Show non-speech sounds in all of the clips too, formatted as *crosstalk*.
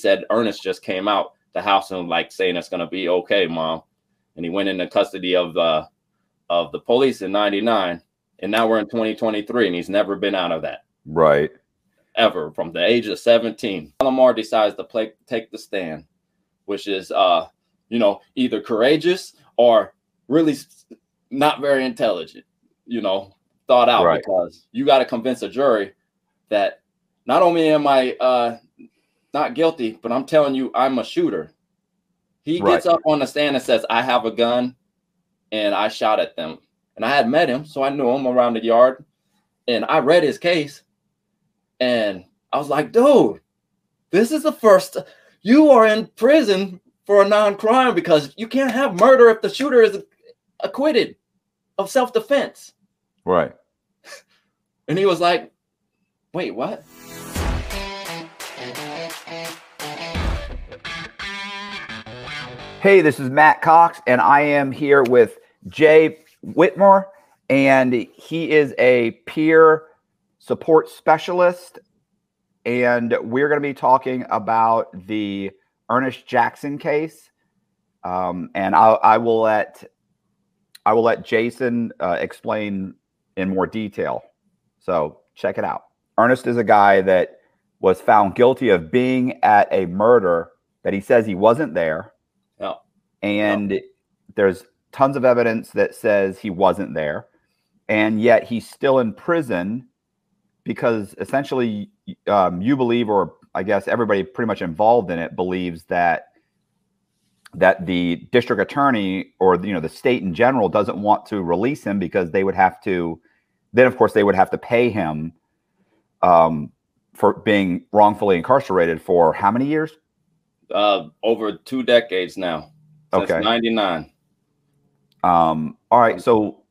said Earnest just came out the house and like saying it's gonna be okay, mom. And he went into custody of uh of the police in 99 and now we're in 2023 and he's never been out of that right ever from the age of 17 lamar decides to play take the stand which is uh you know either courageous or really not very intelligent you know thought out right. because you got to convince a jury that not only am i uh not guilty but i'm telling you i'm a shooter he right. gets up on the stand and says i have a gun and i shot at them and I had met him, so I knew him around the yard. And I read his case, and I was like, dude, this is the first you are in prison for a non-crime because you can't have murder if the shooter is acquitted of self-defense. Right. *laughs* And he was like, wait, what? Hey, this is Matt Cox, and I am here with Jay Whitmore, and he is a peer support specialist. And we're going to be talking about the Earnest Jackson case. Um, and I, I, will let I will let Jason uh, explain in more detail. So check it out. Earnest is a guy that was found guilty of being at a murder that he says he wasn't there. And there's tons of evidence that says he wasn't there, and yet he's still in prison because essentially um, you believe, or I guess everybody pretty much involved in it believes that that the district attorney or you know the state in general doesn't want to release him because they would have to then of course they would have to pay him um, for being wrongfully incarcerated for how many years? Uh, over two decades now since okay. 99 um, all right, so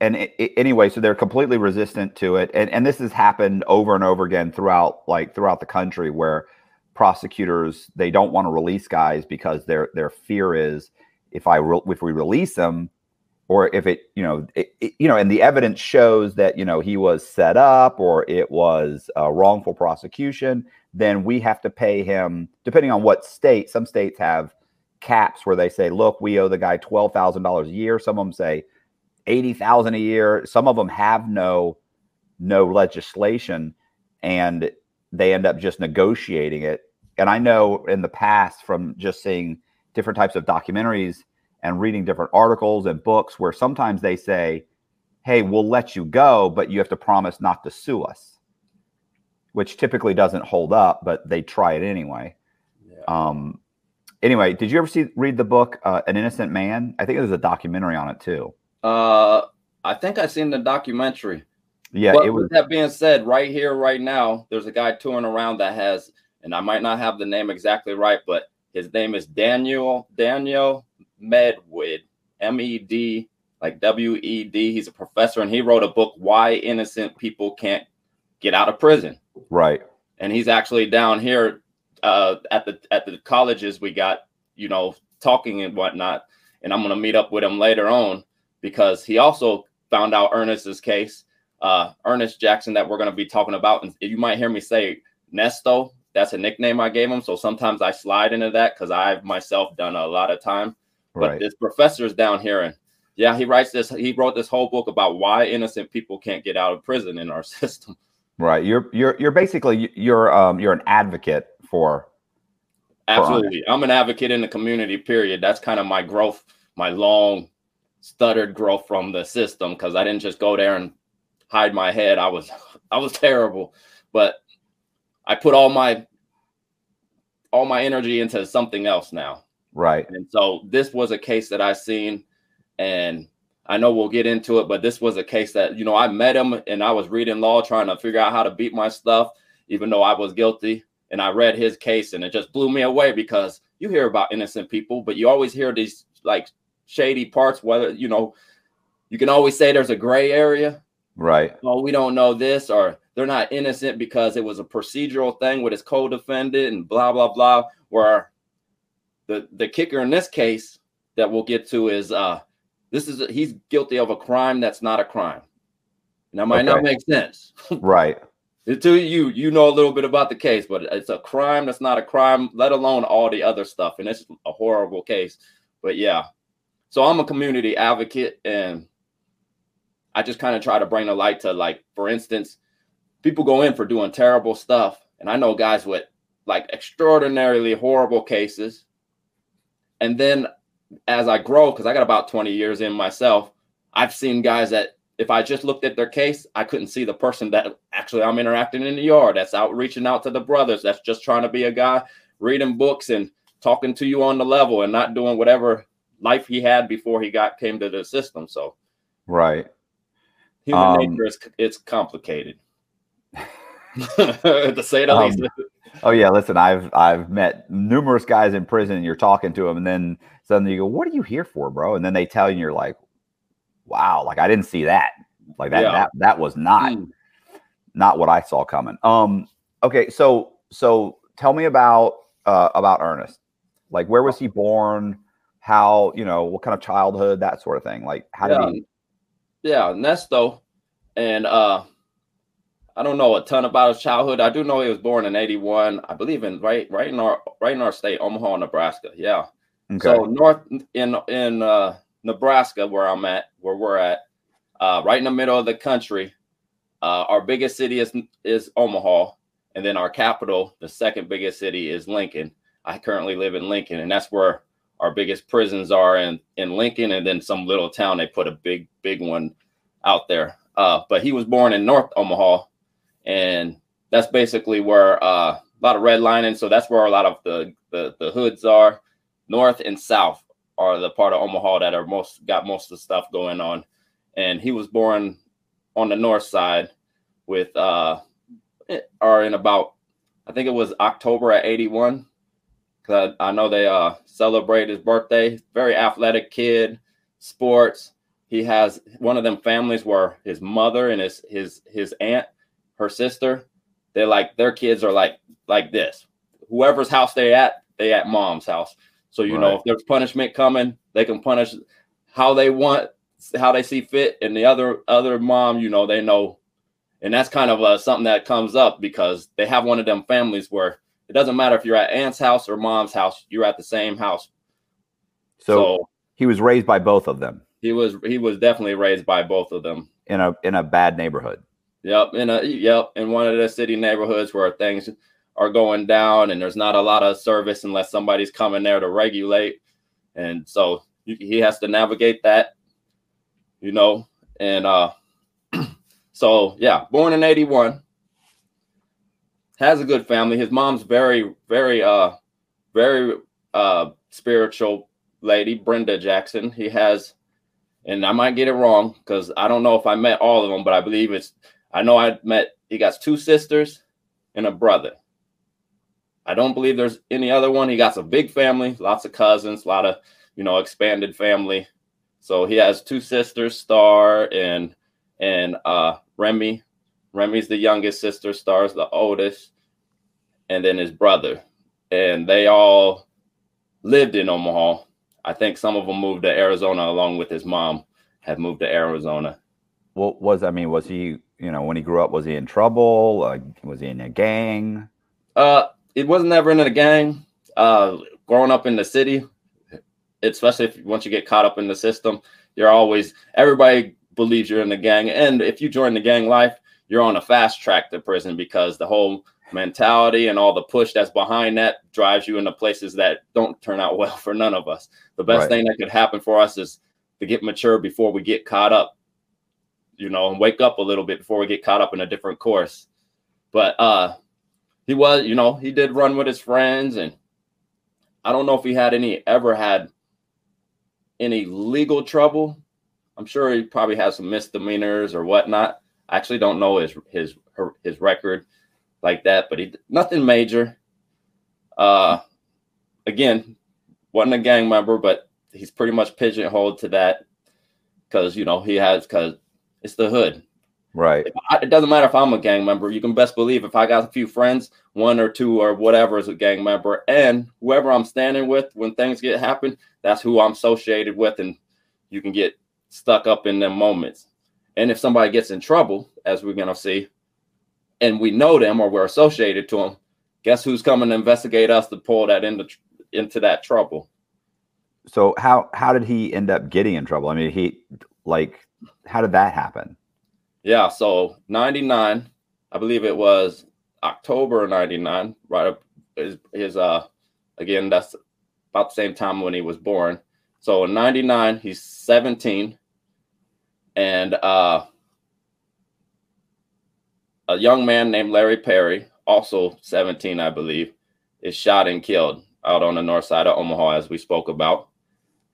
and it, it, anyway, so they're completely resistant to it, and and this has happened over and over again throughout like throughout the country where prosecutors they don't want to release guys because their their fear is if I re- if we release them or if it you know it, it, you know and the evidence shows that you know he was set up or it was a wrongful prosecution then we have to pay him depending on what state some states have caps where they say, look, we owe the guy twelve thousand dollars a year. Some of them say eighty thousand a year. Some of them have no no legislation, and they end up just negotiating it. And I know in the past from just seeing different types of documentaries and reading different articles and books where sometimes they say, "Hey, we'll let you go, but you have to promise not to sue us," which typically doesn't hold up, but they try it anyway. Yeah. Um, anyway, did you ever see read the book uh, An Innocent Man? I think there's a documentary on it too. Uh, I think I've seen the documentary. Yeah, but it was. With that being said, right here, right now, there's a guy touring around that has, and I might not have the name exactly right, but his name is Daniel Daniel Medwed, M E D, like W E D. He's a professor, and he wrote a book, Why Innocent People Can't Get Out of Prison. Right. And he's actually down here uh, at the at the colleges we got you know talking and whatnot and i'm going to meet up with him later on because he also found out earnest's case uh, earnest jackson that we're going to be talking about. And you might hear me say nesto that's a nickname i gave him. So sometimes i slide into that because i've myself done a lot of time. But right. this professor's down here and yeah he writes this he wrote this whole book about why innocent people can't get out of prison in our *laughs* system. Right. You're you're you're basically you're um you're an advocate for absolutely. For i'm an advocate in the community period. That's kind of my growth my long stuttered growth from the system because i didn't just go there and hide my head. I was *laughs* i was terrible. But i put all my all my energy into something else now. Right. And so this was a case that i seen and i know we'll get into it but this was a case that you know i met him and i was reading law trying to figure out how to beat my stuff even though i was guilty and I read his case and it just blew me away because you hear about innocent people, but you always hear these like shady parts, whether you know, you can always say there's a gray area. Right. Oh, we don't know this, or they're not innocent because it was a procedural thing with his co-defendant and blah blah blah. Where the the kicker in this case that we'll get to is uh this is he's guilty of a crime that's not a crime. That might okay. not make sense. *laughs* right to you, you know a little bit about the case, but it's a crime that's not a crime, let alone all the other stuff. And it's a horrible case. But yeah, so I'm a community advocate, and I just kind of try to bring the light to, like, for instance, people go in for doing terrible stuff, and I know guys with like extraordinarily horrible cases. And then as I grow, because I got about 20 years in myself, I've seen guys that if I just looked at their case, I couldn't see the person that actually I'm interacting in the yard, that's out reaching out to the brothers, that's just trying to be a guy reading books and talking to you on the level and not doing whatever life he had before he got came to the system. So, right, human um, nature is it's complicated, *laughs* *laughs* to say the um, least. Oh yeah, listen, I've I've met numerous guys in prison. And you're talking to them, and then suddenly you go, "What are you here for, bro?" And then they tell you, and you're like, wow, like I didn't see that. Like that, yeah. that, that was not, mm. not what I saw coming. Um, okay. So, so tell me about, uh, about Earnest. Like, where was he born? How, you know, what kind of childhood, that sort of thing. Like, how yeah. did he? Yeah, Nesto. And, uh, I don't know a ton about his childhood. I do know he was born in 81, I believe in right, right in our, right in our state, Omaha, Nebraska. Yeah. Okay. So north in, in, uh, Nebraska, where I'm at, where we're at, uh, right in the middle of the country. Uh, our biggest city is is Omaha, and then our capital, the second biggest city, is Lincoln. I currently live in Lincoln, and that's where our biggest prisons are in in Lincoln, and then some little town they put a big big one out there. Uh, but he was born in North Omaha, and that's basically where uh, a lot of redlining. So that's where a lot of the, the the hoods are, north and south are the part of Omaha that are most got most of the stuff going on. And he was born on the north side with uh or in about I think it was October at 81. Cause I, I know they uh celebrate his birthday. Very athletic kid, sports. He has one of them families where his mother and his his his aunt, her sister, they're like their kids are like like this. Whoever's house they at, they at mom's house. So you right. know, if there's punishment coming, they can punish how they want, how they see fit. And the other other mom, you know, they know, and that's kind of uh, something that comes up because they have one of them families where it doesn't matter if you're at aunt's house or mom's house, you're at the same house. So, so he was raised by both of them. He was he was definitely raised by both of them in a in a bad neighborhood. Yep, in a yep in one of the city neighborhoods where things are going down and there's not a lot of service unless somebody's coming there to regulate. And so he has to navigate that you know and uh *clears throat* so yeah born in 81 has a good family. His mom's very very uh very uh spiritual lady brenda jackson. He has and i might get it wrong because i don't know if i met all of them but i believe it's i know i met he got two sisters and a brother I don't believe there's any other one. He got a big family, lots of cousins, a lot of, you know, expanded family. So he has two sisters, Star and and uh Remy. Remy's the youngest sister, Star's the oldest, and then his brother. And they all lived in Omaha. I think some of them moved to Arizona along with his mom have moved to Arizona. What was I mean, was he, you know, when he grew up, was he in trouble? Uh, was he in a gang? Uh it wasn't ever in a gang. Uh, growing up in the city, especially if once you get caught up in the system, you're always everybody believes you're in the gang, and if you join the gang life, you're on a fast track to prison because the whole mentality and all the push that's behind that drives you into places that don't turn out *laughs* well for none of us. The best right. thing that could happen for us is to get mature before we get caught up, you know, and wake up a little bit before we get caught up in a different course. But uh he was, you know, he did run with his friends, and I don't know if he had any ever had any legal trouble. I'm sure he probably has some misdemeanors or whatnot. I actually don't know his his his record like that, but he nothing major. Uh, again, wasn't a gang member, but he's pretty much pigeonholed to that because you know he has because it's the hood. Right. It doesn't matter if I'm a gang member. You can best believe if I got a few friends, one or two or whatever is a gang member, and whoever I'm standing with when things get happen, that's who I'm associated with, and you can get stuck up in them moments. And if somebody gets in trouble, as we're gonna see, and we know them or we're associated to them, guess who's coming to investigate us to pull that into into that trouble? So how how did he end up getting in trouble? I mean, he like how did that happen? Yeah, so 99, I believe it was October 99, right up his, his uh again that's about the same time when he was born. So in 99, he's 17 and uh a young man named Larry Perry, also 17, I believe, is shot and killed out on the north side of Omaha, as we spoke about.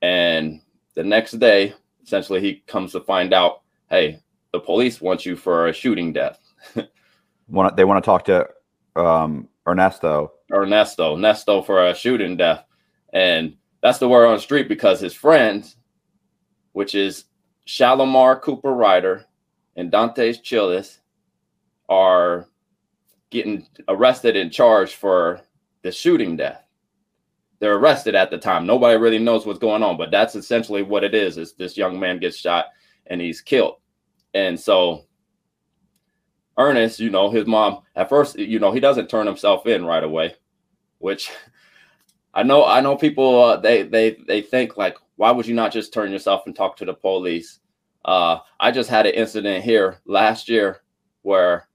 And the next day, essentially, he comes to find out, hey, the police want you for a shooting death. *laughs* want they want to talk to um, Ernesto. Ernesto, Ernesto for a shooting death, and that's the word on the street because his friends, which is Shalimar Cooper Ryder and Dantes Chiles, are getting arrested and charged for the shooting death. They're arrested at the time. Nobody really knows what's going on, but that's essentially what it is. Is this young man gets shot and he's killed. And so Earnest, you know, his mom at first, you know, he doesn't turn himself in right away, which *laughs* I know I know people uh, they they they think like why would you not just turn yourself and talk to the police? Uh, I just had an incident here last year where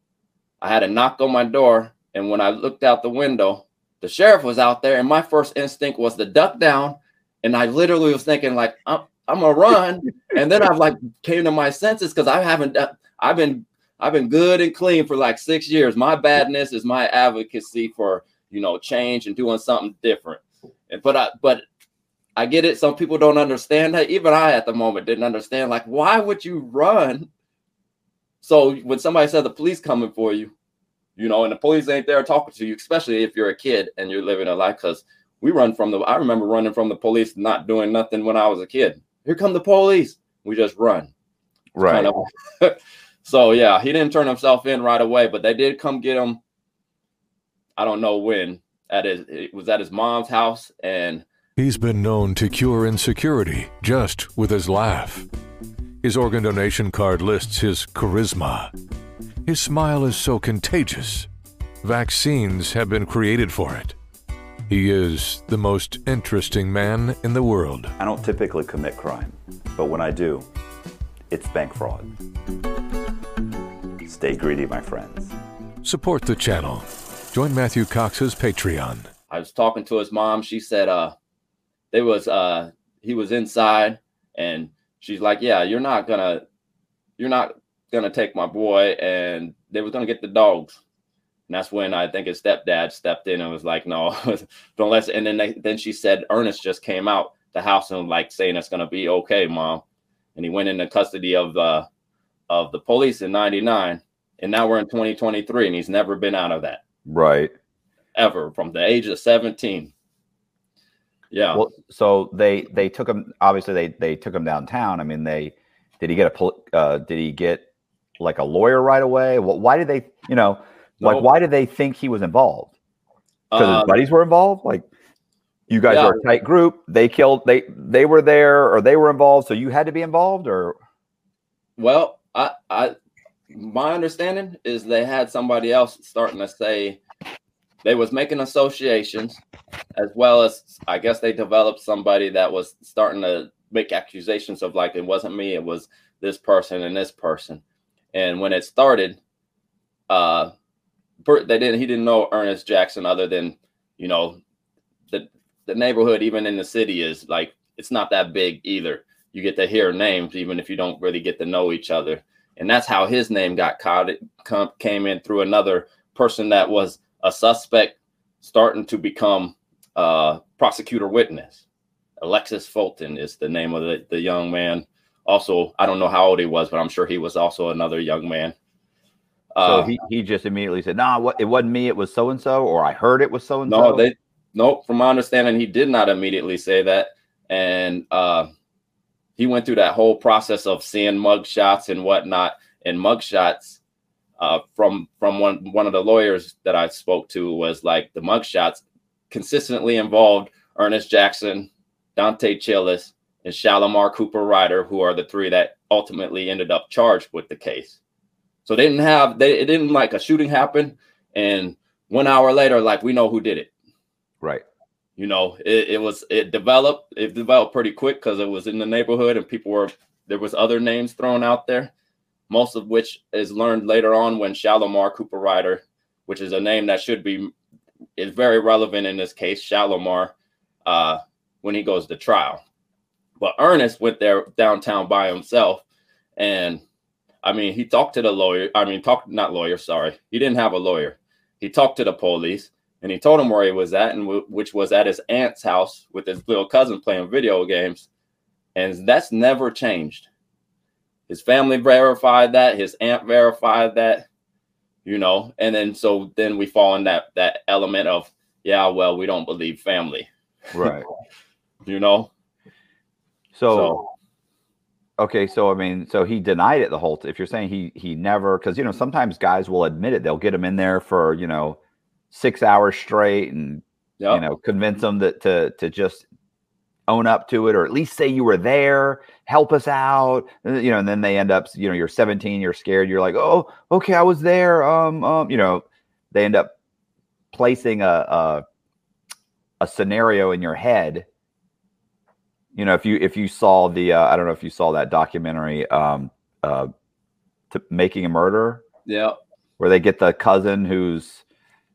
I had a knock on my door, and when I looked out the window, the sheriff was out there, and my first instinct was to duck down, and I literally was thinking like I'm, I'm gonna run, and then I've like came to my senses because I haven't uh, I've been I've been good and clean for like six years. My badness is my advocacy for you know change and doing something different. And but I but I get it. Some people don't understand that. Even I at the moment didn't understand. Like, why would you run so when somebody said the police coming for you, you know, and the police ain't there talking to you, especially if you're a kid and you're living a life, because we run from the I remember running from the police, not doing nothing when I was a kid. Here come the police. We just run. Right. Kind of, *laughs* so yeah, he didn't turn himself in right away, but they did come get him. I don't know when. At his it was at his mom's house and He's been known to cure insecurity just with his laugh. His organ donation card lists his charisma. His smile is so contagious. Vaccines have been created for it. He is the most interesting man in the world. I don't typically commit crime, but when I do, it's bank fraud. Stay greedy, my friends. Support the channel. Join Matthew Cox's Patreon. I was talking to his mom. She said, uh, they was uh he was inside and she's like, "Yeah, you're not gonna, you're not gonna take my boy," and they was gonna get the dogs. And that's when I think his stepdad stepped in and was like, "No, *laughs* don't let." And then they, then she said, Earnest just came out the house and like saying it's gonna be okay, mom. And he went into custody of the uh, of the police in '99, and now we're in 2023, and he's never been out of that. Right. Ever from the age of 17. Yeah. Well, so they they took him. Obviously, they they took him downtown. I mean, they did he get a uh, did he get like a lawyer right away? Why did they? You know, like why did they think he was involved? Because um, his buddies were involved. Like you guys yeah. were a tight group. They killed. They they were there or they were involved. So you had to be involved or. Well, I I my understanding is they had somebody else starting to say they was making associations as well as I guess they developed somebody that was starting to make accusations of like it wasn't me, it was this person and this person. And when it started, uh they didn't he didn't know Earnest Jackson other than, you know, the the neighborhood even in the city is like it's not that big either. You get to hear names even if you don't really get to know each other. And that's how his name got caught. It come, came in through another person that was a suspect starting to become uh, prosecutor witness. Alexis Fulton is the name of the, the young man. Also, I don't know how old he was, but I'm sure he was also another young man. Uh, so he, he just immediately said, "No, nah, what it wasn't me. It was so and so," or I heard it was so and so. No, they no. From my understanding, he did not immediately say that, and uh, he went through that whole process of seeing mugshots and whatnot. And mugshots uh, from from one one of the lawyers that I spoke to was like the mugshots consistently involved Earnest Jackson, Dante Chiles, and Shalimar Cooper Ryder, who are the three that ultimately ended up charged with the case. So they didn't have they it didn't like a shooting happen and one hour later, like we know who did it. Right. You know, it, it was it developed, it developed pretty quick because it was in the neighborhood and people were there was other names thrown out there, most of which is learned later on when Shalomar Cooper Ryder, which is a name that should be is very relevant in this case, Shalomar, uh, when he goes to trial. But Earnest went there downtown by himself and I mean, he talked to the lawyer. I mean, talked not lawyer. Sorry, he didn't have a lawyer. He talked to the police, and he told him where he was at, and w- which was at his aunt's house with his little cousin playing video games, and that's never changed. His family verified that. His aunt verified that. You know, and then so then we fall in that that element of yeah, well, we don't believe family. Right. *laughs* you know. So, So- okay, so I mean, so he denied it the whole. T- if you're saying he he never, because you know sometimes guys will admit it. They'll get him in there for you know six hours straight and Yeah. you know convince them that to to just own up to it or at least say you were there help us out uh, you know and then they end up you know you're 17 you're scared you're like oh okay i was there um um you know they end up placing a a, a scenario in your head you know if you if you saw the uh, i don't know if you saw that documentary um uh to making a murder yeah. where they get the cousin who's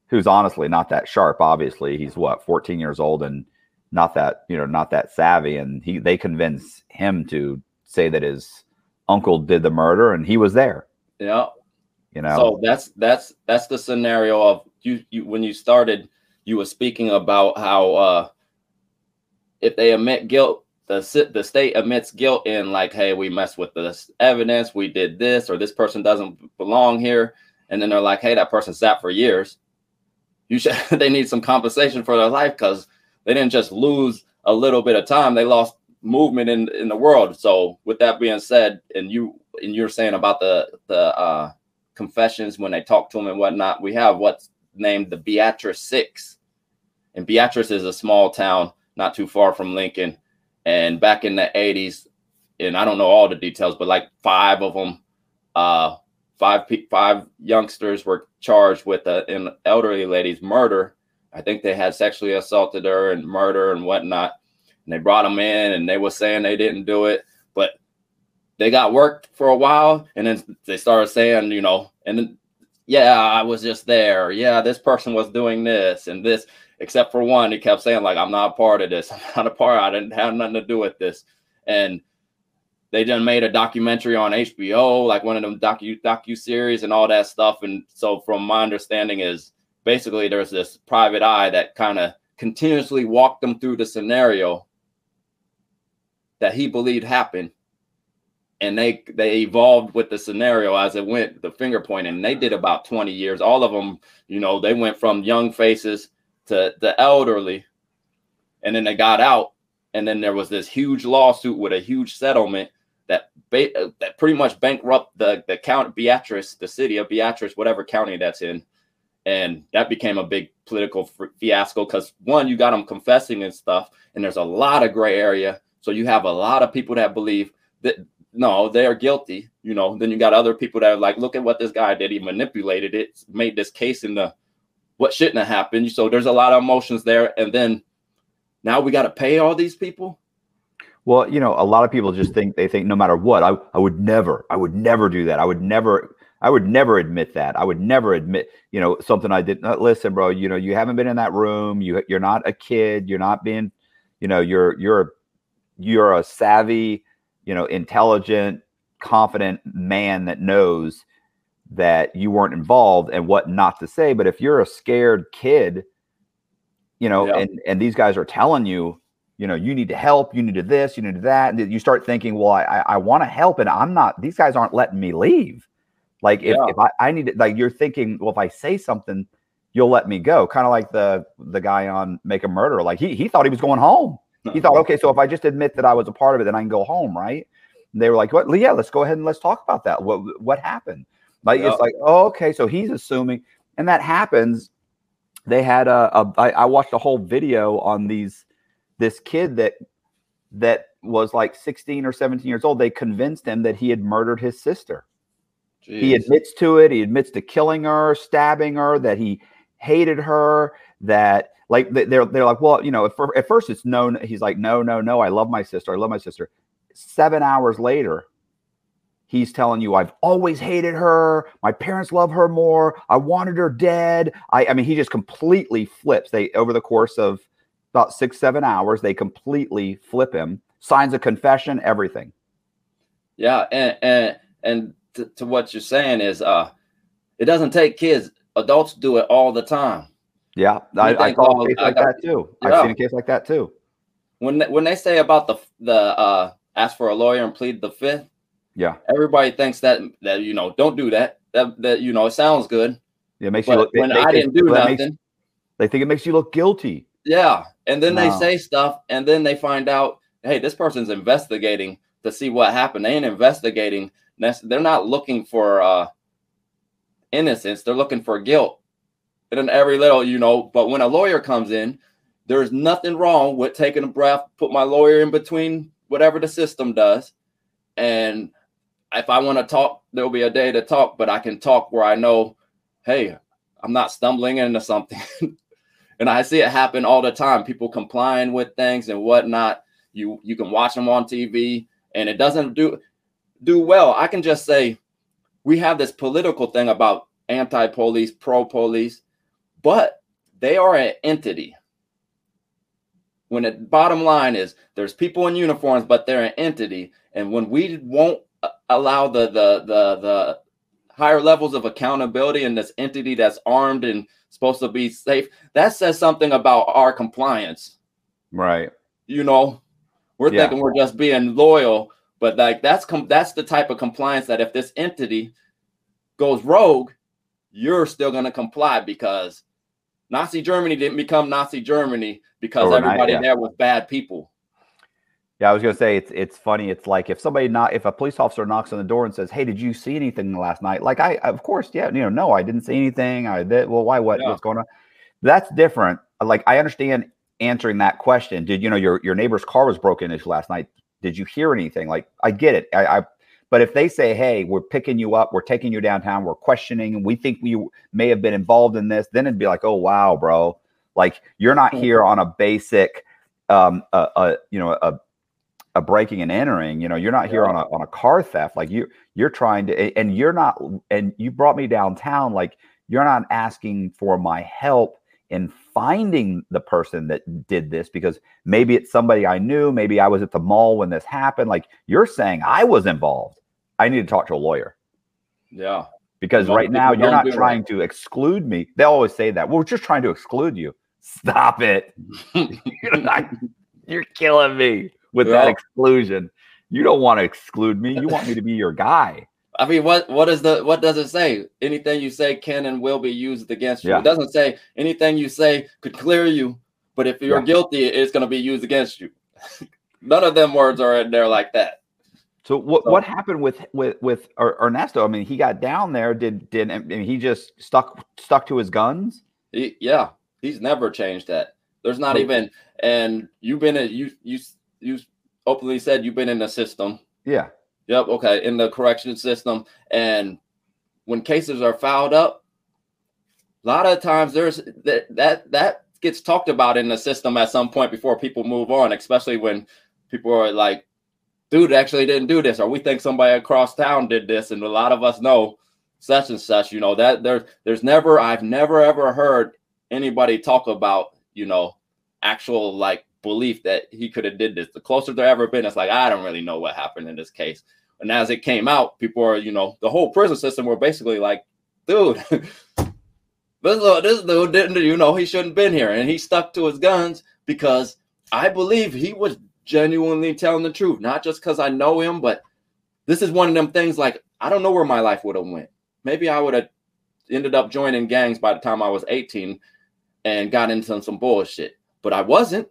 who's honestly not that sharp obviously. He's what 14 years old and not that you know not that savvy. And he they convince him to say that his uncle did the murder and he was there. Yeah. you know? So that's that's that's the scenario of you, you when you started, you were speaking about how uh if they admit guilt, the the state admits guilt in like, hey, we messed with this evidence, we did this, or this person doesn't belong here, and then they're like, hey, that person sat for years. You should *laughs* they need some compensation for their life because they didn't just lose a little bit of time, they lost movement in in the world. So with that being said, and you and you're saying about the the uh confessions when they talk to them and whatnot. We have what's named the Beatrice Six, and Beatrice is a small town not too far from Lincoln. And back in the '80s, and I don't know all the details, but like five of them, uh, five five youngsters were charged with a, an elderly lady's murder. I think they had sexually assaulted her and murder and whatnot. And they brought them in, and they were saying they didn't do it, but they got worked for a while and then they started saying you know and then yeah i was just there yeah this person was doing this and this except for one he kept saying like i'm not a part of this. *laughs* I'm not a part. I didn't have nothing to do with this. And they just made a documentary on hbo like one of them docu docu series and all that stuff. And so from my understanding is basically there's this private eye that kind of continuously walked them through the scenario that he believed happened. And they they evolved with the scenario as it went the finger pointing. And they did about 20 years. All of them you know they went from young faces to the elderly and then they got out and then there was this huge lawsuit with a huge settlement that ba- that pretty much bankrupt the the Beatrice the city of Beatrice whatever county that's in and that became a big political fiasco because one you got them confessing and stuff and there's a lot of gray area so you have a lot of people that believe that no, they are guilty. You know, then you got other people that are like, look at what this guy did. He manipulated it, made this case into what shouldn't have happened. So there's a lot of emotions there. And then now we got to pay all these people. well you know a lot of people just think they think no matter what i, I would never i would never do that i would never i would never admit that i would never admit you know something i did not uh, listen bro you know you haven't been in that room you you're not a kid you're not being you know you're you're you're a savvy you know intelligent confident man that knows that you weren't involved and what not to say but if you're a scared kid you know Yeah. and and these guys are telling you you know you need to help you need to this you need to that and you start thinking well i i, want to help and i'm not these guys aren't letting me leave. Like if, Yeah. if I, I need to like you're thinking well if i say something you'll let me go. Kind of like the the guy on make a murder like he, he thought he was going home. He thought okay so if i just admit that i was a part of it then i can go home right? And they were like what yeah let's go ahead and let's talk about that. What what happened like Yeah. it's like oh okay so he's assuming and that happens they had a, a I, I watched a whole video on these this kid that that was like 16 or 17 years old they convinced him that he had murdered his sister He admits to it. He admits to killing her, stabbing her, that he hated her, that like they- they're they're like, well, you know, at, at first it's no. He's like, no, no, no. I love my sister. I love my sister. Seven hours later, he's telling you, I've always hated her. My parents love her more. I wanted her dead. I, I mean, he just completely flips. They over the course of about six, seven hours, they completely flip him. Signs a confession, everything. Yeah, and and and to, to what you're saying is, uh, it doesn't take kids. Adults do it all the time. Yeah, I, I think, saw oh, a case I like got- that too. I've seen a case like that too. When they, when they say about the the uh, ask for a lawyer and plead the fifth, Yeah, everybody thinks that that you know don't do that. That that you know it sounds good, it makes you look. they- when they I think- didn't do that makes- nothing, they think it makes you look guilty. yeah, and then they say stuff, and then they find out, hey, this person's investigating to see what happened. They ain't investigating. They're not looking for uh, innocence. They're looking for guilt. And then every little, you know, but when a lawyer comes in, there's nothing wrong with taking a breath, put my lawyer in between whatever the system does. And if I want to talk, there'll be a day to talk, but I can talk where I know, hey, I'm not stumbling into something. *laughs* and I see it happen all the time. People complying with things and whatnot. You you can watch them on TV, and it doesn't do do well. I can just say we have this political thing about anti-police, pro-police, but they are an entity. When the bottom line is there's people in uniforms, but they're an entity, and when we won't allow the the the the higher levels of accountability in this entity that's armed and supposed to be safe, that says something about our compliance. Right. You know, we're Yeah. thinking we're just being loyal, but like that's com- that's the type of compliance that if this entity goes rogue, you're still going to comply because Nazi Germany didn't become Nazi Germany because Overnight, everybody yeah. there was bad people. Yeah, I was gonna say it's it's funny. It's like if somebody not if a police officer knocks on the door and says, "Hey, did you see anything last night?" Like I, of course, yeah, you know, no, I didn't see anything. I did. Well, why? What? Yeah. What's going on? That's different. Like I understand answering that question. Did you know your your neighbor's car was broken into last night? Did you hear anything? Like I get it. I, I but if they say, "Hey, we're picking you up, we're taking you downtown, we're questioning, and we think you may have been involved in this," then it'd be like, "Oh wow, bro! Like you're not Mhm. here on a basic, um, a, a you know a a breaking and entering you know you're not here Yeah. on a on a car theft like you you're trying to and you're not and you brought me downtown like you're not asking for my help in finding the person that did this because maybe it's somebody I knew maybe I was at the mall when this happened like you're saying I was involved. I need to talk to a lawyer. Yeah. because A lot of right now you're not trying to exclude me. They always say that well, we're just trying to exclude you. Stop it. *laughs* *laughs* You're not you're killing me with that exclusion. You don't want to exclude me. You want me to be your guy. *laughs* I mean, what what is the what does it say? Anything you say can and will be used against you. Yeah. It doesn't say anything you say could clear you, but if you're Yeah. guilty, it's going to be used against you. *laughs* None of them words are in there like that. So what So- what happened with with with Er- Ernesto? I mean, he got down there. Did did I mean, he just stuck stuck to his guns? He, yeah, he's never changed that. There's not even, and you've been a, you you you openly said you've been in the system. Yeah, Yep. Okay. In the correction system. And when cases are filed up, a lot of times there's that that that gets talked about in the system at some point before people move on, especially when people are like, dude actually didn't do this, or we think somebody across town did this, and a lot of us know such and such, you know, that there's there's never I've never ever heard anybody talk about, you know, actual like belief that he could have did this. The closer there ever been, it's like I don't really know what happened in this case. And as it came out, people are, you know, the whole prison system were basically like, dude, *laughs* this this dude didn't, you know, he shouldn't been here, and he stuck to his guns because I believe he was genuinely telling the truth, not just because I know him, but this is one of them things. Like I don't know where my life would have went. Maybe I would have ended up joining gangs by the time I was 18 and got into some bullshit, but I wasn't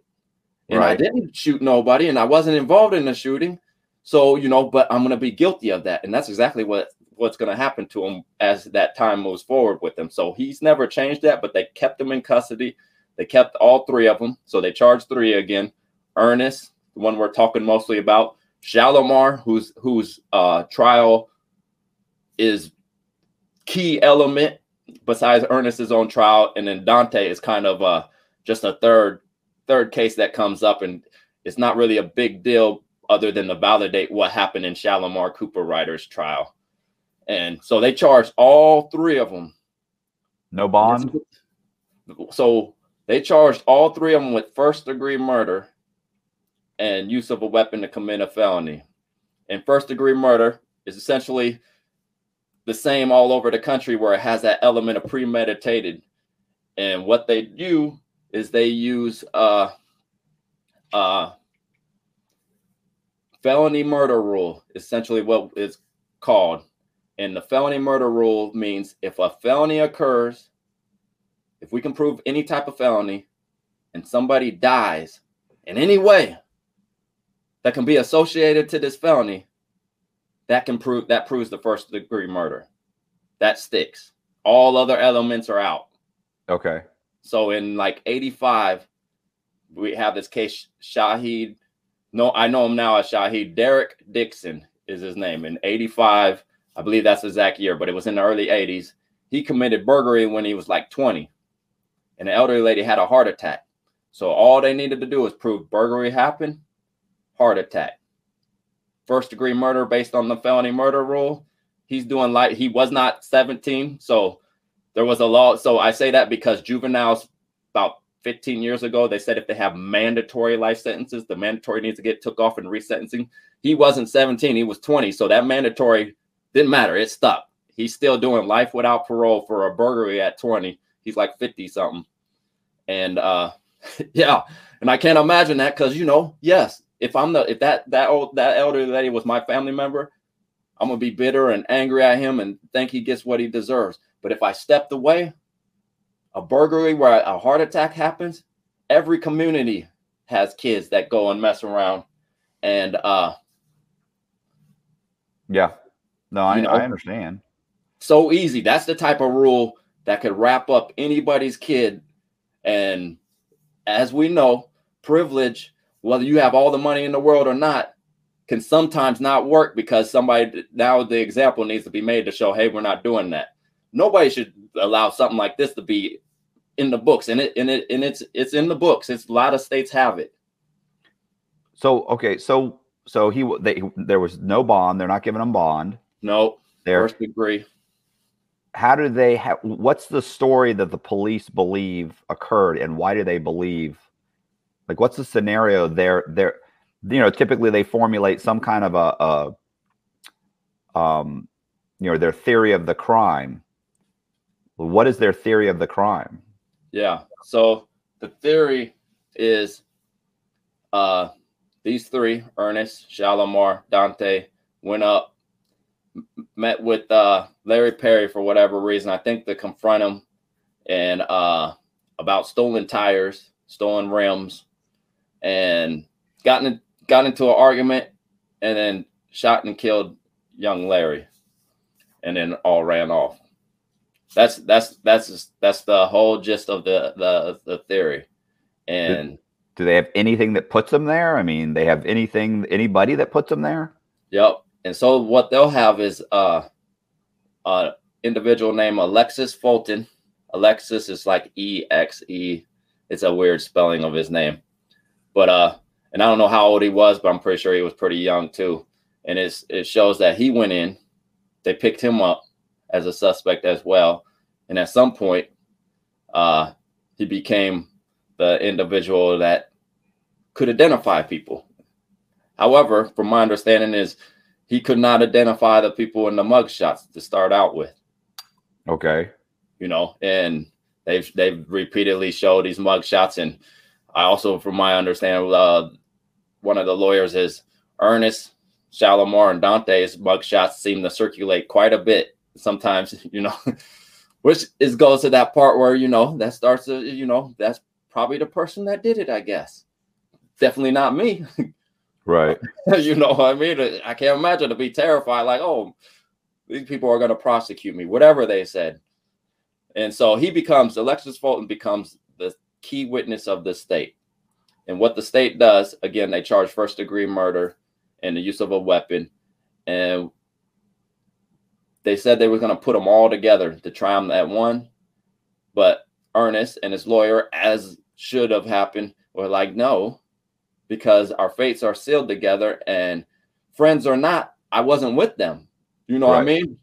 and I didn't shoot nobody, and I wasn't involved in the shooting. So you know, but I'm gonna be guilty of that, and that's exactly what what's gonna happen to him as that time moves forward with him. So he's never changed that, but they kept him in custody. They kept all three of them, so they charged three again. Earnest, the one we're talking mostly about, Shalimar, whose whose uh, trial is key element besides Earnest's own trial, and then Dante is kind of uh, just a third third case that comes up, and it's not really a big deal other than to validate what happened in Shalimar Cooper Ryder's trial. And so they charged all three of them. No bond. So they charged all three of them with first degree murder and use of a weapon to commit a felony. And first degree murder is essentially the same all over the country where it has that element of premeditated. And what they do is they use uh uh felony murder rule, essentially what is called. And the felony murder rule means if a felony occurs, if we can prove any type of felony and somebody dies in any way that can be associated to this felony, that can prove that proves the first degree murder. That sticks. All other elements are out. Okay. So in like 85, we have this case Shahid. No, I know him now as Shahid. Derek Dixon is his name. In 85, I believe that's the exact year, but it was in the early 80s. He committed burglary when he was like 20. And the elderly lady had a heart attack. So all they needed to do was prove burglary happened, heart attack. First degree murder based on the felony murder rule. He's doing like he was not 17. So there was a law. So I say that because juveniles about 15 years ago, they said if they have mandatory life sentences, the mandatory needs to get took off and resentencing. He wasn't 17, he was 20. So that mandatory didn't matter. It stopped. He's still doing life without parole for a burglary at 20. He's like 50 something. And uh *laughs* yeah, and I can't imagine that because you know, yes, if I'm the if that that old that elderly lady was my family member, I'm gonna be bitter and angry at him and think he gets what he deserves. But if I stepped away, a burglary where a heart attack happens, every community has kids that go and mess around. And uh yeah. No, I, You know? I understand. so easy. That's the type of rule that could wrap up anybody's kid. And as we know, privilege, whether you have all the money in the world or not, can sometimes not work because somebody now the example needs to be made to show, hey, we're not doing that. Nobody should allow something like this to be in the books, and it and it and it's it's in the books. It's a lot of states have it. So okay, so so he they, there was no bond. They're not giving him bond. No, There. first degree. How do they have? What's the story that the police believe occurred, and why do they believe? Like, what's the scenario there? There, you know, typically they formulate some kind of a, a um, you know, their theory of the crime. What is their theory of the crime? Yeah. So the theory is uh these three, Earnest, Shalimar, Dante, went up, met with uh Larry Perry for whatever reason. I think to confront him and uh about stolen tires, stolen rims, and gotten got into an argument and then shot and killed young Larry and then all ran off. That's that's that's that's the whole gist of the the the theory. And Do they have anything that puts them there? I mean, they have anything, anybody that puts them there? Yep. And so what they'll have is uh uh individual named Alexis Fulton. Alexis is like E X E. It's a weird spelling of his name. But uh and I don't know how old he was, but I'm pretty sure he was pretty young too. And it's it shows that he went in, they picked him up as a suspect as well. And at some point, uh he became the individual that could identify people. However, from my understanding is he could not identify the people in the mug shots to start out with, Okay. you know, and they've they've repeatedly showed these mug shots. And I also, from my understanding, uh, one of the lawyers is Earnest Shalimar and Dante's mug shots seem to circulate quite a bit. Sometimes, *laughs* you know, which is goes to that part where you know that starts to, you know, that's probably the person that did it, I guess. Definitely not me. Right. *laughs* you know what I mean? I can't imagine to be terrified, like, oh, these people are going to prosecute me, whatever they said. And so he becomes, Alexis Fulton becomes the key witness of the state. And what the state does, again, they charge first degree murder and the use of a weapon. And they said they were going to put them all together to try them at one. But Earnest and his lawyer, as should have happened, were like, no, because our fates are sealed together and friends or not, I wasn't with them. You know right. what I mean?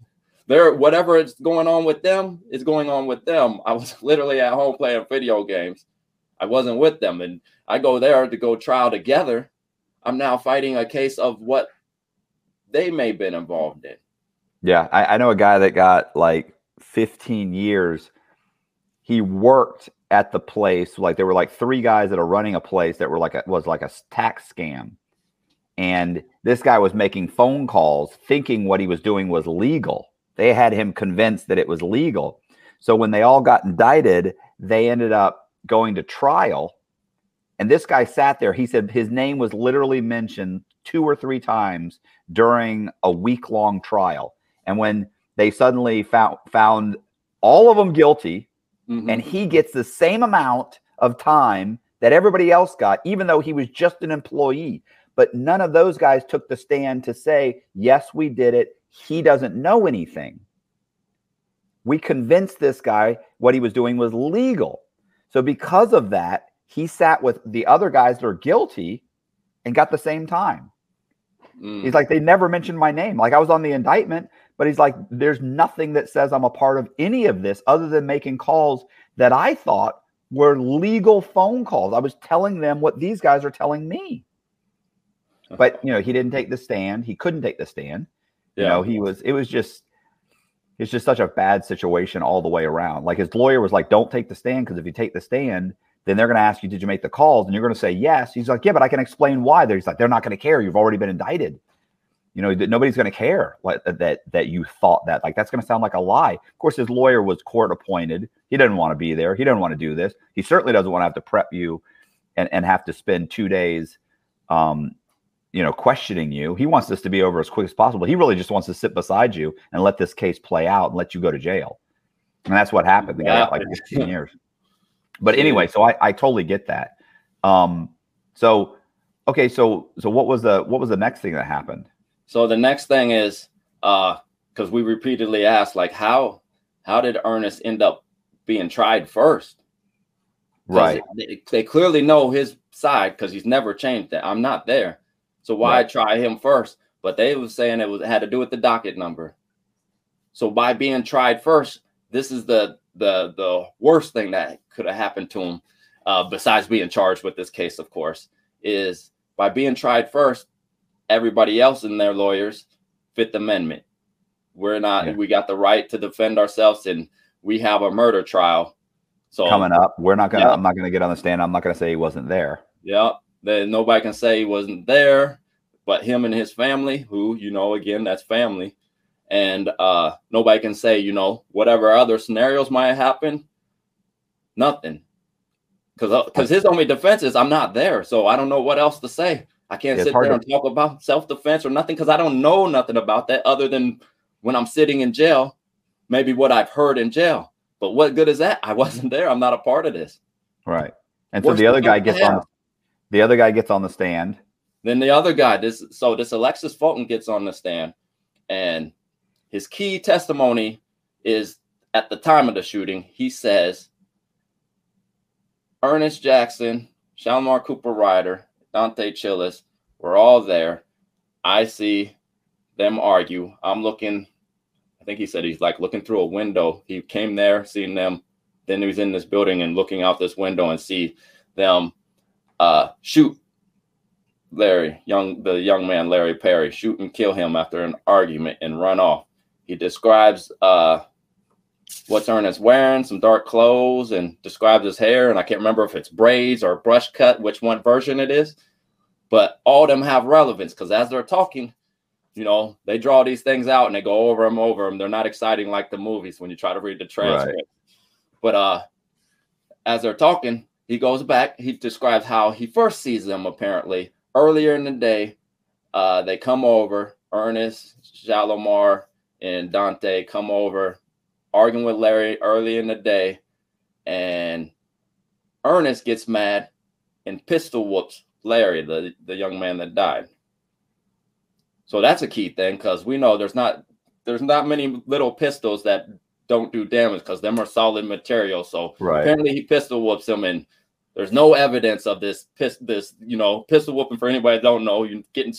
They're whatever is going on with them is going on with them. *laughs* I was literally at home playing video games. I wasn't with them. And I go there to go trial together. I'm now fighting a case of what they may have been involved in. Yeah, I, I know a guy that got like 15 years. He worked at the place like there were like three guys that are running a place that were like a was like a tax scam. And this guy was making phone calls thinking what he was doing was legal. They had him convinced that it was legal. So when they all got indicted they ended up going to trial. And this guy sat there. He said his name was literally mentioned two or three times during a week long trial and when they suddenly found found all of them guilty mm-hmm. and he gets the same amount of time that everybody else got, even though he was just an employee. But none of those guys took the stand to say, yes, we did it. He doesn't know anything. We convinced this guy what he was doing was legal. So, because of that, he sat with the other guys that are guilty and got the same time. Mm. He's like, they never mentioned my name. Like, I was on the indictment, but he's like, there's nothing that says I'm a part of any of this other than making calls that I thought were legal phone calls. I was telling them what these guys are telling me. *laughs* But you know, he didn't take the stand. He couldn't take the stand. Yeah. You know, he was it was just it's just such a bad situation all the way around. Like his lawyer was like, Don't take the stand because if you take the stand, then they're going to ask you, Did you make the calls? And you're going to say yes. He's like, Yeah, but I can explain why. He's like, They're not going to care. You've already been indicted you know that nobody's going to care like, that that you thought that like that's going to sound like a lie. Of course his lawyer was court appointed. He didn't want to be there. He didn't want to do this. He certainly doesn't want to have to prep you and, and have to spend two days um you know questioning you. He wants this to be over as quick as possible. He really just wants to sit beside you and let this case play out and let you go to jail. And that's what happened. The guy got like 15 years. But anyway so i i totally get that. Um so okay so so what was the what was the next thing that happened so the next thing is uh because we repeatedly asked like how how did Earnest end up being tried first? Right. They, they, clearly know his side because he's never changed that. I'm not there. So why right. try him first? But they was saying it was it had to do with the docket number. So by being tried first, this is the the the worst thing that could have happened to him, uh, besides being charged with this case, of course, is by being tried first, everybody else and their lawyers Fifth Amendment. We're not. Yeah. We got the right to defend ourselves, and we have a murder trial. So coming up, we're not gonna. Yeah. I'm not gonna get on the stand. I'm not gonna say he wasn't there. Yeah, then nobody can say he wasn't there, but him and his family, who you know, again, that's family, and uh nobody can say, you know, whatever other scenarios might happen. Nothing, because because uh, his only defense is I'm not there, so I don't know what else to say. I can't sit there and talk about self defense or nothing because I don't know nothing about that other than when I'm sitting in jail, maybe what I've heard in jail. But what good is that? I *laughs* wasn't there. I'm not a part of this. Right. And so the other guy gets on the other guy gets on the stand. Then the other guy, this so this Alexis Fulton gets on the stand, and his key testimony is at the time of the shooting, he says Earnest Jackson, Shalimar Cooper Ryder, Dante Chillis, we're all there. I see them argue. I'm looking, I think he said he's like looking through a window. He came there, seeing them. Then he was in this building and looking out this window and see them uh, shoot Larry, young the young man Larry Perry, shoot and kill him after an argument and run off. He describes uh, what's Earnest wearing, some dark clothes, and describes his hair. And I can't remember if it's braids or brush cut, which one version it is. But all of them have relevance because as they're talking, you know, they draw these things out and they go over them, over them. They're not exciting like the movies when you try to read the transcript. Right. But uh, as they're talking, he goes back. He describes how he first sees them apparently earlier in the day. Uh, they come over. Earnest, Shalimar, and Dante come over arguing with Larry early in the day, and Earnest gets mad and pistol whoops Larry, the, the young man that died. So that's a key thing because we know there's not there's not many little pistols that don't do damage because them are solid material. So Right. apparently he pistol whoops him, and there's no evidence of this pis- this you know pistol whooping for anybody that don't know. you're getting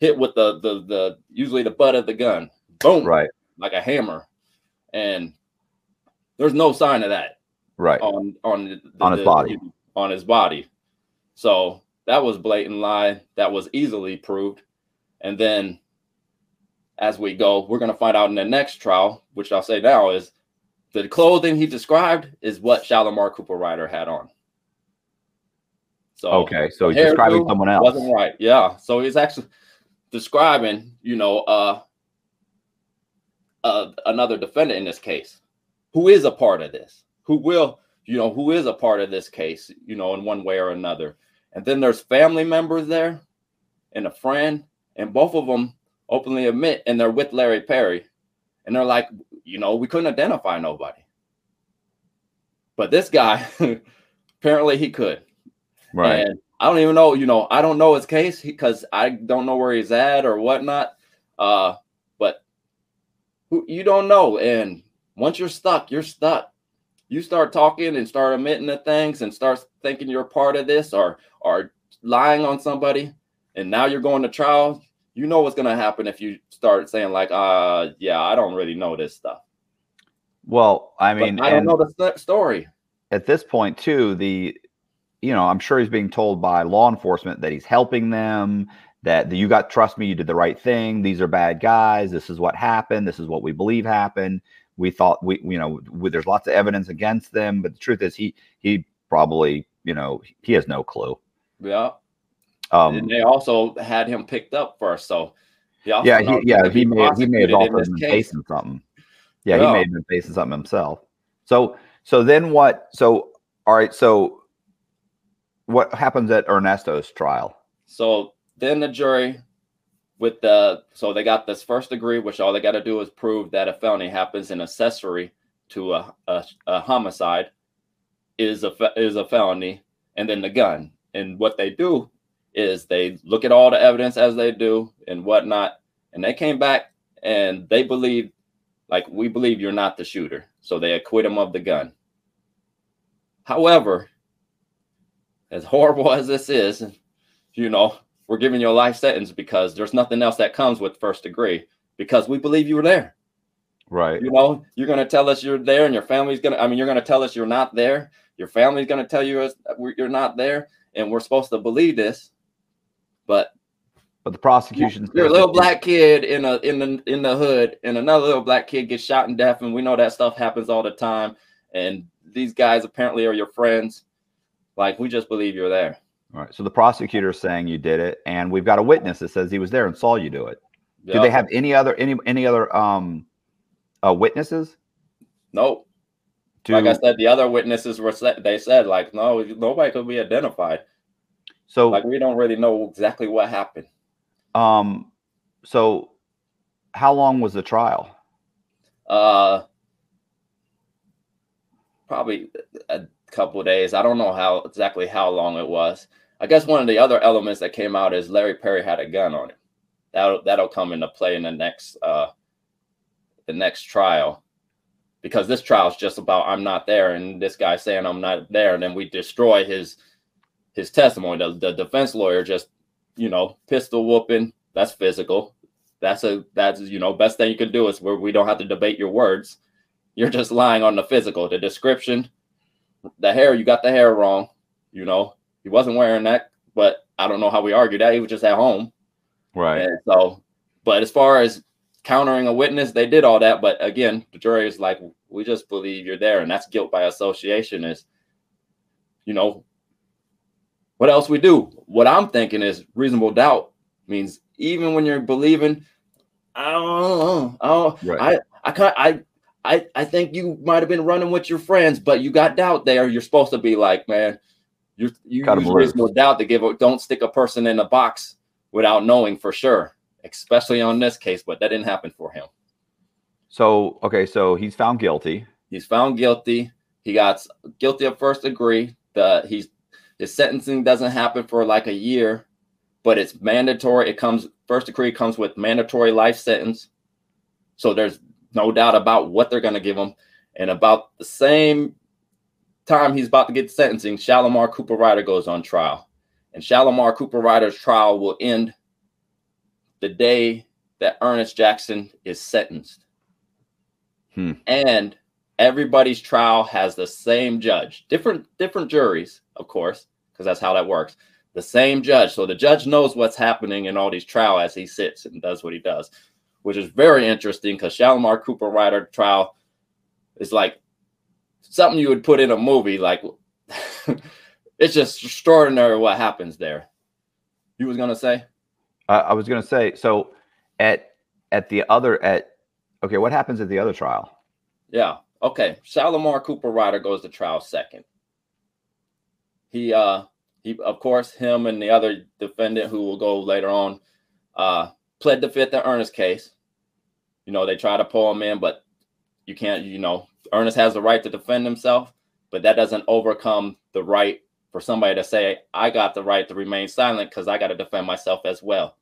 hit with the the the usually the butt of the gun, boom, Right. like a hammer, and there's no sign of that Right. on on the, On his the- body. on his body. So that was blatant lie. That was easily proved. And then as we go, we're gonna find out in the next trial, which I'll say now is the clothing he described is what Shalimar Cooper Ryder had on. So Okay. So he's describing someone else. wasn't right. Yeah. So he's actually describing, you know, uh, uh, another defendant in this case who is a part of this, who will, you know, who is a part of this case, you know, in one way or another. And then there's family members there and a friend, and both of them openly admit, and they're with Larry Perry, and they're like, you know, we couldn't identify nobody. But this guy, *laughs* apparently he could. Right. And I don't even know, you know, I don't know his case because I don't know where he's at or whatnot. Uh, you don't know. And once you're stuck, you're stuck. You start talking and start admitting to things and start thinking you're part of this or or lying on somebody, and now you're going to trial. You know what's gonna happen if you start saying like, uh, yeah, I don't really know this stuff. Well, I But mean, I don't know the st- story. at this point too, the you know, I'm sure he's being told by law enforcement that he's helping them, that you got trust me, you did the right thing. These are bad guys. This is what happened. This is what we believe happened. We thought we, you know, we, there's lots of evidence against them, but the truth is he he probably, you know, he has no clue. Yeah. Um, and they also had him picked up first. So he yeah, he, yeah, he may he may have also been case. facing something. Yeah, he Yeah. may have been facing something himself. So so then what? So all right, so what happens at Earnest's trial? So then the jury, with the so they got this first degree, which all they got to do is prove that a felony happens in accessory to a, a, a homicide is a is a felony, and then the gun. And what they do is they look at all the evidence as they do and whatnot, and they came back and they believe, like we believe you're not the shooter, so they acquit him of the gun. However, as horrible *laughs* as this is, you know, we're giving you a life sentence because there's nothing else that comes with first degree because we believe you were there. Right. You know, you're going to tell us you're there and your family's going to, I mean, you're going to tell us you're not there. Your family's going to tell you is- uh, you're not there. And we're supposed to believe this. But But the prosecution you're a little black kid in a in the in the hood, and another little black kid gets shot and death, and we know that stuff happens all the time. And these guys apparently are your friends. Like we just believe you're there. All right. So the prosecutor's saying you did it, and we've got a witness that says he was there and saw you do it. Do they have any other any any other um uh, witnesses? Nope. To, like I said, the other witnesses were said they said like no, nobody could be identified. so Like we don't really know exactly what happened. um so how long was the trial? Uh, probably a couple of days. I don't know how exactly how long it was. I guess one of the other elements that came out is Larry Perry had a gun on him. That'll that'll come into play in the next uh the next trial. Because this trial is just about I'm not there, and this guy saying I'm not there, and then we destroy his his testimony. The, the defense lawyer just, you know, pistol whooping. That's physical. That's a that's you know best thing you can do is where we don't have to debate your words. You're just lying on the physical, the description, the hair. You got the hair wrong. You know he wasn't wearing that, but I don't know how we argued that. He was just at home. Right. And so, but as far as countering a witness, they did all that. But again, the jury is like, we just believe you're there, and that's guilt by association. Is you know what else we do? What I'm thinking is reasonable doubt means even when you're believing, I don't know, I don't, Right. I I can't I. I, I think you might have been running with your friends, but you got doubt there. You're supposed to be like, man, you you Cut 'em use loose. reasonable doubt to give. a- Don't stick a person in a box without knowing for sure, especially on this case. But that didn't happen for him. So okay, so he's found guilty. He's found guilty. He got guilty of first degree. The he's his sentencing doesn't happen for like a year, but it's mandatory. It comes first degree comes with mandatory life sentence. So there's no doubt about what they're going to give him. And about the same time he's about to get sentencing, Shalimar Cooper Ryder goes on trial. And Shalimar Cooper Ryder's trial will end the day that Earnest Jackson is sentenced. Hmm. And everybody's trial has the same judge. Different different juries, of course, because that's how that works. The same judge. So the judge knows what's happening in all these trial as he sits and does what he does, which is very interesting because Shalimar Cooper Ryder trial is like something you would put in a movie. Like *laughs* it's just extraordinary what happens there. You was gonna say? Uh, I was to say so at at the other at okay, what happens at the other trial? Yeah. Okay. Shalimar Cooper Ryder goes to trial second. He uh he of course him and the other defendant who will go later on uh pled the fifth and Earnest case. You know, they try to pull him in, but you can't, you know, Earnest has the right to defend himself, but that doesn't overcome the right for somebody to say, I got the right to remain silent because I got to defend myself as well.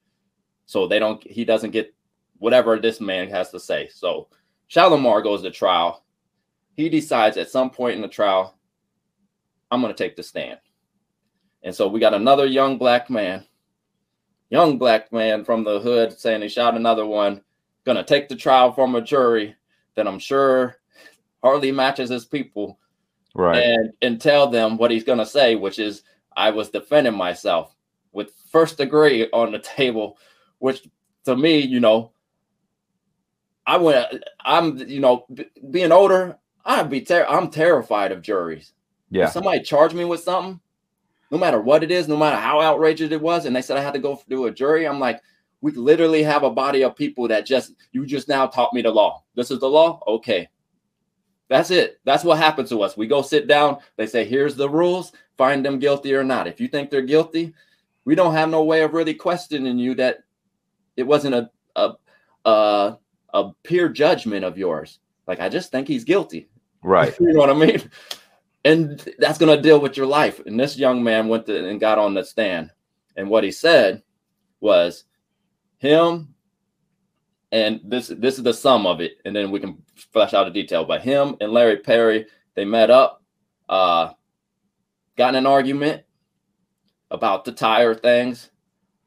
So they don't, he doesn't get whatever this man has to say. So Shalimar goes to trial. He decides at some point in the trial, I'm going to take the stand. And so we got another young black man, young black man from the hood saying he shot another one, going to take the trial from a jury that I'm sure hardly matches his people Right. and and tell them what he's gonna say, which is I was defending myself with first degree on the *laughs* table, which to me, you know, I went. I'm you know b- being older, I'd be ter- I'm terrified of juries. If yeah. somebody charged me with something, no matter what it is, no matter how outrageous it was, and they said I had to go do a jury, I'm like, we literally have a body of people that just you just now taught me the law. This is the law, okay. That's it. That's what happened to us. We go sit down. They say, "Here's the rules. Find them guilty or not. If you think they're guilty, we don't have no way of really questioning you that it wasn't a a a, a peer judgment of yours. Like I just think he's guilty. Right. *laughs* you know what I mean? And that's going to deal with your life. And this young man went to, and got on the stand. And what he said was him, and this this is the sum of it. And then we can flesh out the detail. But him and Larry Perry, they met up, uh, got in an argument about the tire things.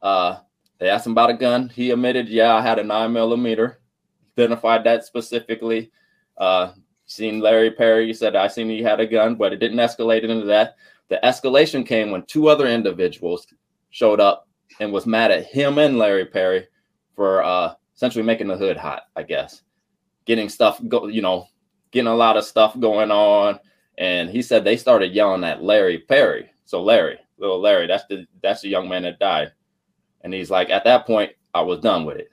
Uh, they asked him about a gun. He admitted, yeah, I had a nine millimeter. Identified that specifically. Uh, seen Larry Perry. Said, I seen he had a gun, but it didn't escalate into that. The escalation came when two other individuals showed up and was mad at him and Larry Perry for uh, essentially making the hood hot, I guess. Getting stuff, go, you know, getting a lot of stuff going on. And he said they started yelling at Larry Perry. So Larry, little Larry, that's the that's the young man that died. And he's like, at that point, I was done with it.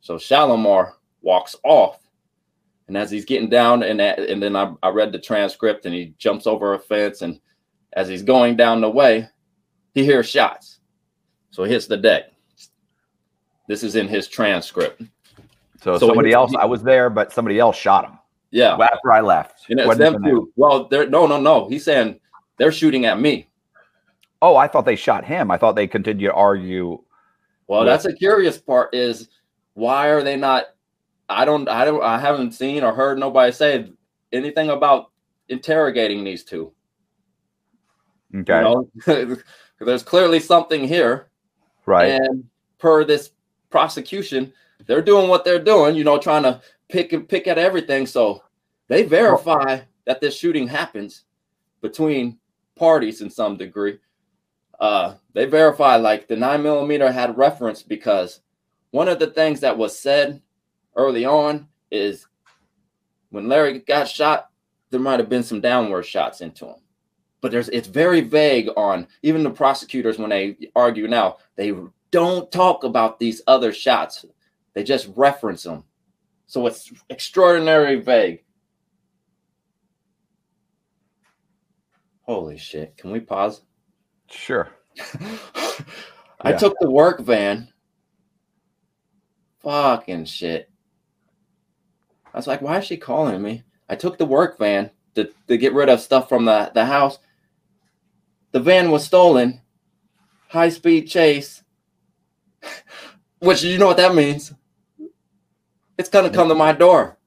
So Shalimar walks off. And as he's getting down, and and then I, I read the transcript, and he jumps over a fence, and as he's going down the way, he hears shots. So he hits the deck. This is in his transcript. So, So somebody he- else, I was there, but somebody else shot him Yeah. after I left. And it's them even there. two. Well, they're no, no, no. He's saying they're shooting at me. Oh, I thought they shot him. I thought they continued to argue. Well, that's the curious part is why are they not? I don't, I don't, I haven't seen or heard nobody say anything about interrogating these two. Okay. You know, *laughs* there's clearly something here, right. and per this prosecution, they're doing what they're doing. You know, trying to pick and pick at everything. So they verify that this shooting happens between parties in some degree. Uh, they verify like the nine millimeter had reference because one of the things that was said early on is when Larry got shot, there might have been some downward shots into him. But there's it's very vague on even the prosecutors when they argue now, they don't talk about these other shots. They just reference them. So it's extraordinarily vague. Holy shit. Can we pause? Sure. *laughs* I Yeah. took the work van. Fucking shit. I was like, why is she calling me? I took the work van to, to get rid of stuff from the, the house. The van was stolen. High speed chase. *laughs* Which you know what that means. It's gonna come to my door.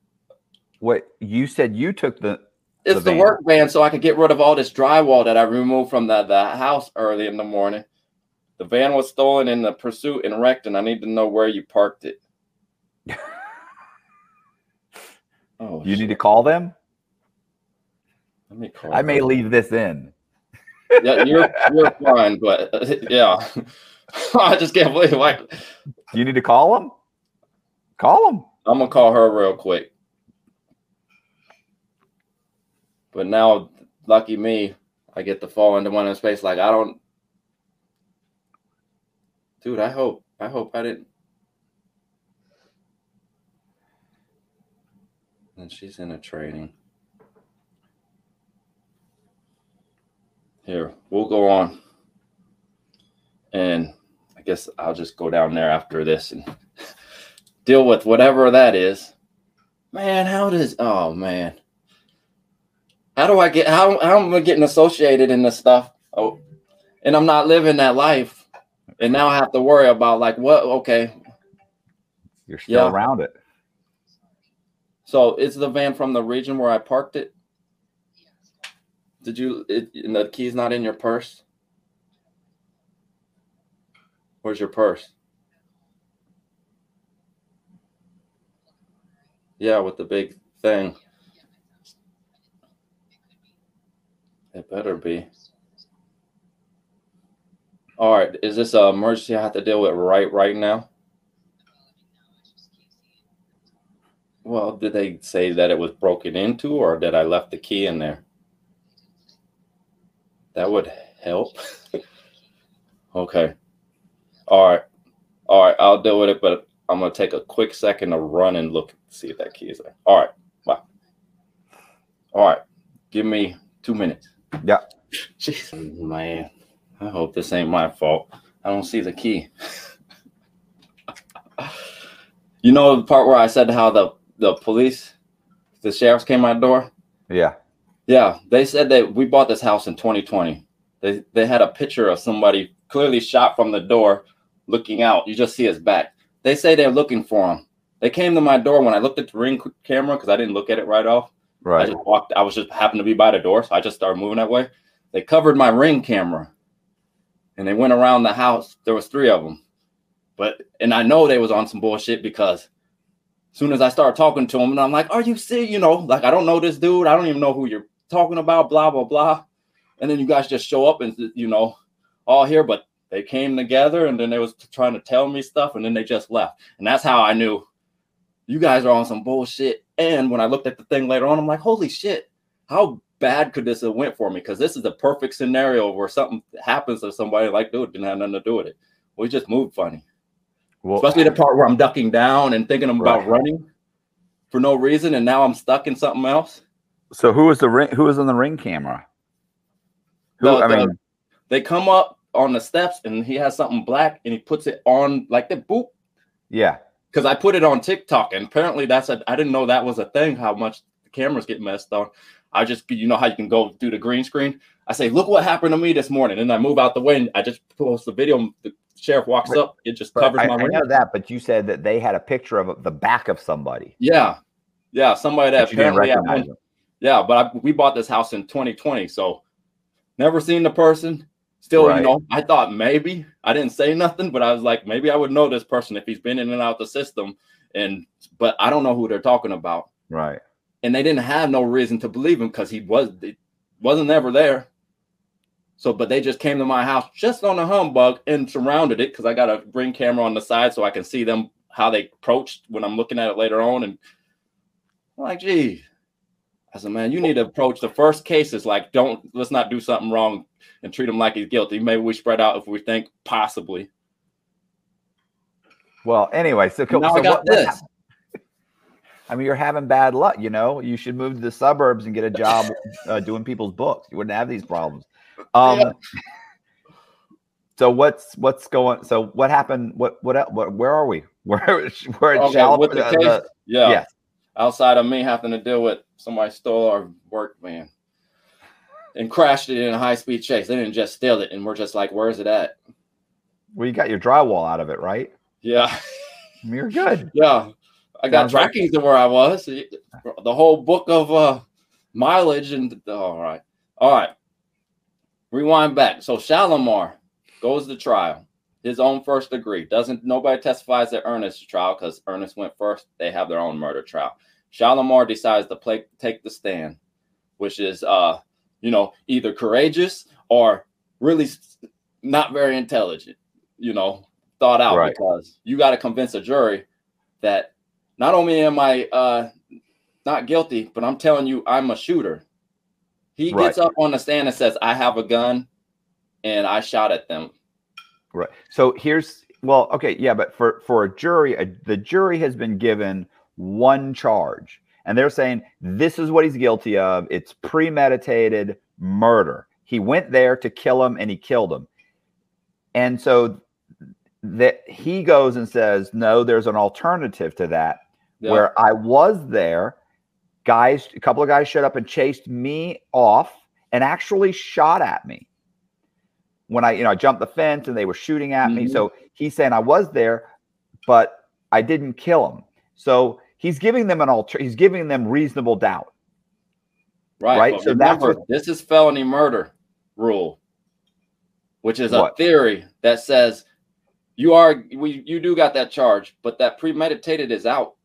What you said you took the It's The the, work van, so I could get rid of all this drywall that I removed from the, the house early in the morning. The van was stolen in the pursuit and wrecked, and I need to know where you parked it. *laughs* Oh, you need to call them? Let me call. I may leave this in. Yeah, you're you're fine, but uh, *laughs* yeah, *laughs* I just can't believe like You need to call them? Call them. I'm gonna call her real quick. But now, lucky me, I get to fall into one of space. Like I don't, dude. I hope. I hope I didn't. And she's in a training. Here, we'll go on. And I guess I'll just go down there after this and *laughs* deal with whatever that is. Man, how does oh man. How do I get how how am I getting associated in this stuff? Oh, and I'm not living that life. And now I have to worry about like what okay. You're still Yeah. around it. So is the van from the region where I parked it? Did you it, the key's not in your purse? Where's your purse? Yeah, with the big thing. It better be. All right, is this an emergency I have to deal with right right now? Well, did they say that it was broken into or did I left the key in there? That would help. *laughs* okay. All right. All right. I'll deal with it, but I'm going to take a quick second to run and look, see if that key is there. All right. Wow. All right. Give me two minutes. Yeah. *laughs* Jeez, man. I hope this ain't my fault. I don't see the key. *laughs* you know the part where I said how the the police, the sheriffs came my door. Yeah. Yeah, they said that we bought this house in 2020. They they had a picture of somebody clearly shot from the door, looking out. You just see his back. They say they're looking for him. They came to my door when I looked at the ring camera because I didn't look at it right off. Right. I just walked. I was just happened to be by the door, so I just started moving that way. They covered my ring camera, and they went around the house. There was three of them, but and I know they was on some bullshit because soon as I started talking to them, and I'm like, "Are you serious?" You know, like I don't know this dude. I don't even know who you're talking about. Blah blah blah. And then you guys just show up and you know all here, but they came together and then they was trying to tell me stuff, and then they just left. And that's how I knew you guys are on some bullshit. And when I looked at the thing later on, I'm like, holy shit, how bad could this have went for me? Because this is the perfect scenario where something happens to somebody like, dude, didn't have nothing to do with it. We just moved funny. Well, Especially the part where I'm ducking down and thinking about Right. running for no reason, and now I'm stuck in something else. So who was the ring? Who was on the ring camera? Who? The- I the- mean, They come up on the steps and he has something black and he puts it on like the boop. yeah. because I put it on TikTok and apparently that's a I didn't know that was a thing how much the cameras get messed on. I just you know how you can go do the green screen. I say, look what happened to me this morning, and I move out the way and I just post the video. The sheriff walks Right. up, it just covers I, my I ring. know that, but you said that they had a picture of the back of somebody. Yeah, yeah, somebody that But you didn't apparently at recognize one, them. yeah, but I, we bought this house in 2020, so never seen the person. Still, Right. you know, I thought maybe I didn't say nothing, but I was like, maybe I would know this person if he's been in and out the system, and but I don't know who they're talking about. Right. and they didn't have no reason to believe him because he was it wasn't ever there. So, but they just came to my house just on a humbug and surrounded it because I got a ring camera on the side so I can see them how they approached when I'm looking at it later on. And I'm like, gee, I said, man, you need to approach the first cases like, don't let's not do something wrong and treat him like he's guilty. Maybe we spread out if we think possibly. Well, anyway, so, now so I got what- what this. hap- I mean, you're having bad luck. You know, you should move to the suburbs and get a job uh, doing people's books. You wouldn't have these problems. Um, Yeah. So what's what's going? So what happened? What what? what where are we? *laughs* Where we're at Okay, Shallow- with the uh, case, the- yeah. yes. outside of me having to deal with somebody stole our work van and crashed it in a high speed chase. They didn't just steal it, and we're just like, where's it at? Well, you got your drywall out of it, right? Yeah, *laughs* You're good. yeah. I got Sounds like- trackings of where I was. The whole book of uh, mileage and all right, all right. Rewind back. So Shalimar goes to trial. His own first degree. Doesn't nobody testifies at Earnest's trial because Earnest went first. They have their own murder trial. Shalimar decides to play, take the stand, which is uh, you know, either courageous or really not very intelligent. You know, thought out Right. because you got to convince a jury that not only am I uh not guilty, but I'm telling you I'm a shooter. He Right. gets up on the stand and says, I have a gun and I shot at them. Right. So here's well, okay, yeah, but for for a jury, a, the jury has been given one charge, and they're saying this is what he's guilty of. It's premeditated murder. He went there to kill him, and he killed him. And so that he goes and says, no, there's an alternative to that, Yeah. where I was there. Guys, a couple of guys showed up and chased me off and actually shot at me when I, you know, I jumped the fence and they were shooting at me. Mhm. So he's saying I was there, but I didn't kill him. So he's giving them an alter. He's giving them reasonable doubt. Right. Right, so that's remember, what- this is felony murder rule, which is What? a theory that says you are we you do got that charge, but that premeditated is out.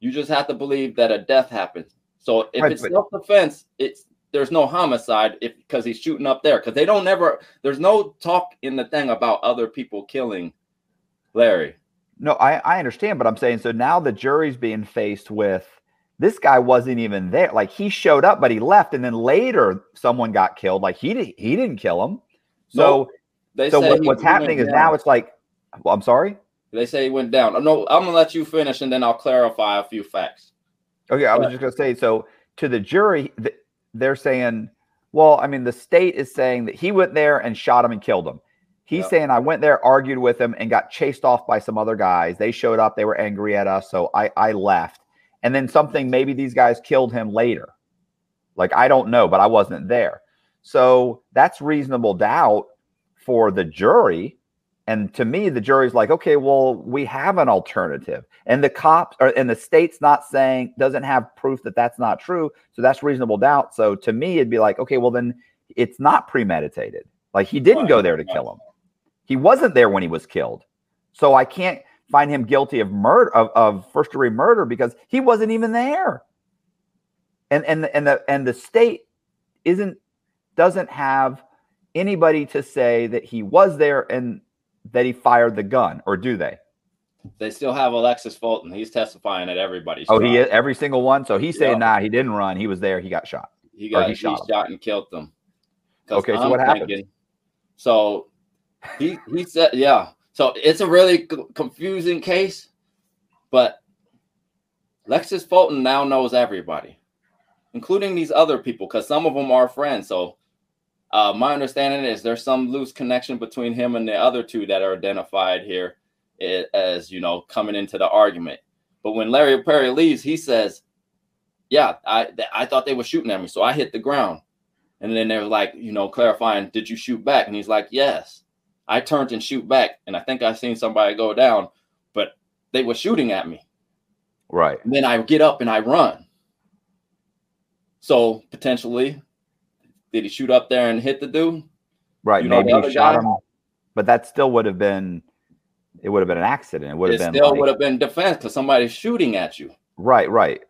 You just have to believe that a death happened. So if Right, it's self-defense, it's there's no homicide if because he's shooting up there because they don't never there's no talk in the thing about other people killing Larry. No, I, I understand, but I'm saying so now the jury's being faced with this guy wasn't even there. Like he showed up, but he left, and then later someone got killed. Like he didn't he didn't kill him. So Nope. They so what, what's happening is down. now it's like, well, I'm sorry. They say he went down. No, I'm gonna let you finish and then I'll clarify a few facts. Okay, I was just gonna say so to the jury, they're saying, well, I mean, the state is saying that he went there and shot him and killed him. He's saying I went there, argued with him, and got chased off by some other guys. They showed up, they were angry at us, so I I left. And then something, maybe these guys killed him later. Like I don't know, but I wasn't there. So that's reasonable doubt for the jury. And to me, the jury's like, okay, well, we have an alternative, and the cops or and the state's not saying doesn't have proof that that's not true, so that's reasonable doubt. So to me, it'd be like, okay, well then it's not premeditated. Like he didn't go there to kill him. He wasn't there when he was killed, so I can't find him guilty of murder of, of first degree murder because he wasn't even there. And and and the and the state isn't doesn't have anybody to say that he was there and that he fired the gun, or do they? They still have Alexis Fulton. He's testifying at everybody's. Oh, he trial. is every single one. So he's saying, nah, he didn't run. He was there. He got shot. He got he he shot shot, and killed them. Okay, so I'm what happened? So he he said, yeah. So it's a really c- confusing case, but Lexus Fulton now knows everybody, including these other people, because some of them are friends. So uh, my understanding is there's some loose connection between him and the other two that are identified here as you know coming into the argument. But when Larry Perry leaves, he says, "Yeah, I th- I thought they were shooting at me, so I hit the ground." And then they're like, you know, clarifying, "Did you shoot back?" And he's like, "Yes." I turned and shoot back, and I think I seen somebody go down, but they were shooting at me. Right. And then I get up and I run. So potentially, did he shoot up there and hit the dude? Right. You Maybe he shot guy? him, but that still would have been. It would have been an accident. It would have been still like- would have been defense because somebody's shooting at you. right. Right.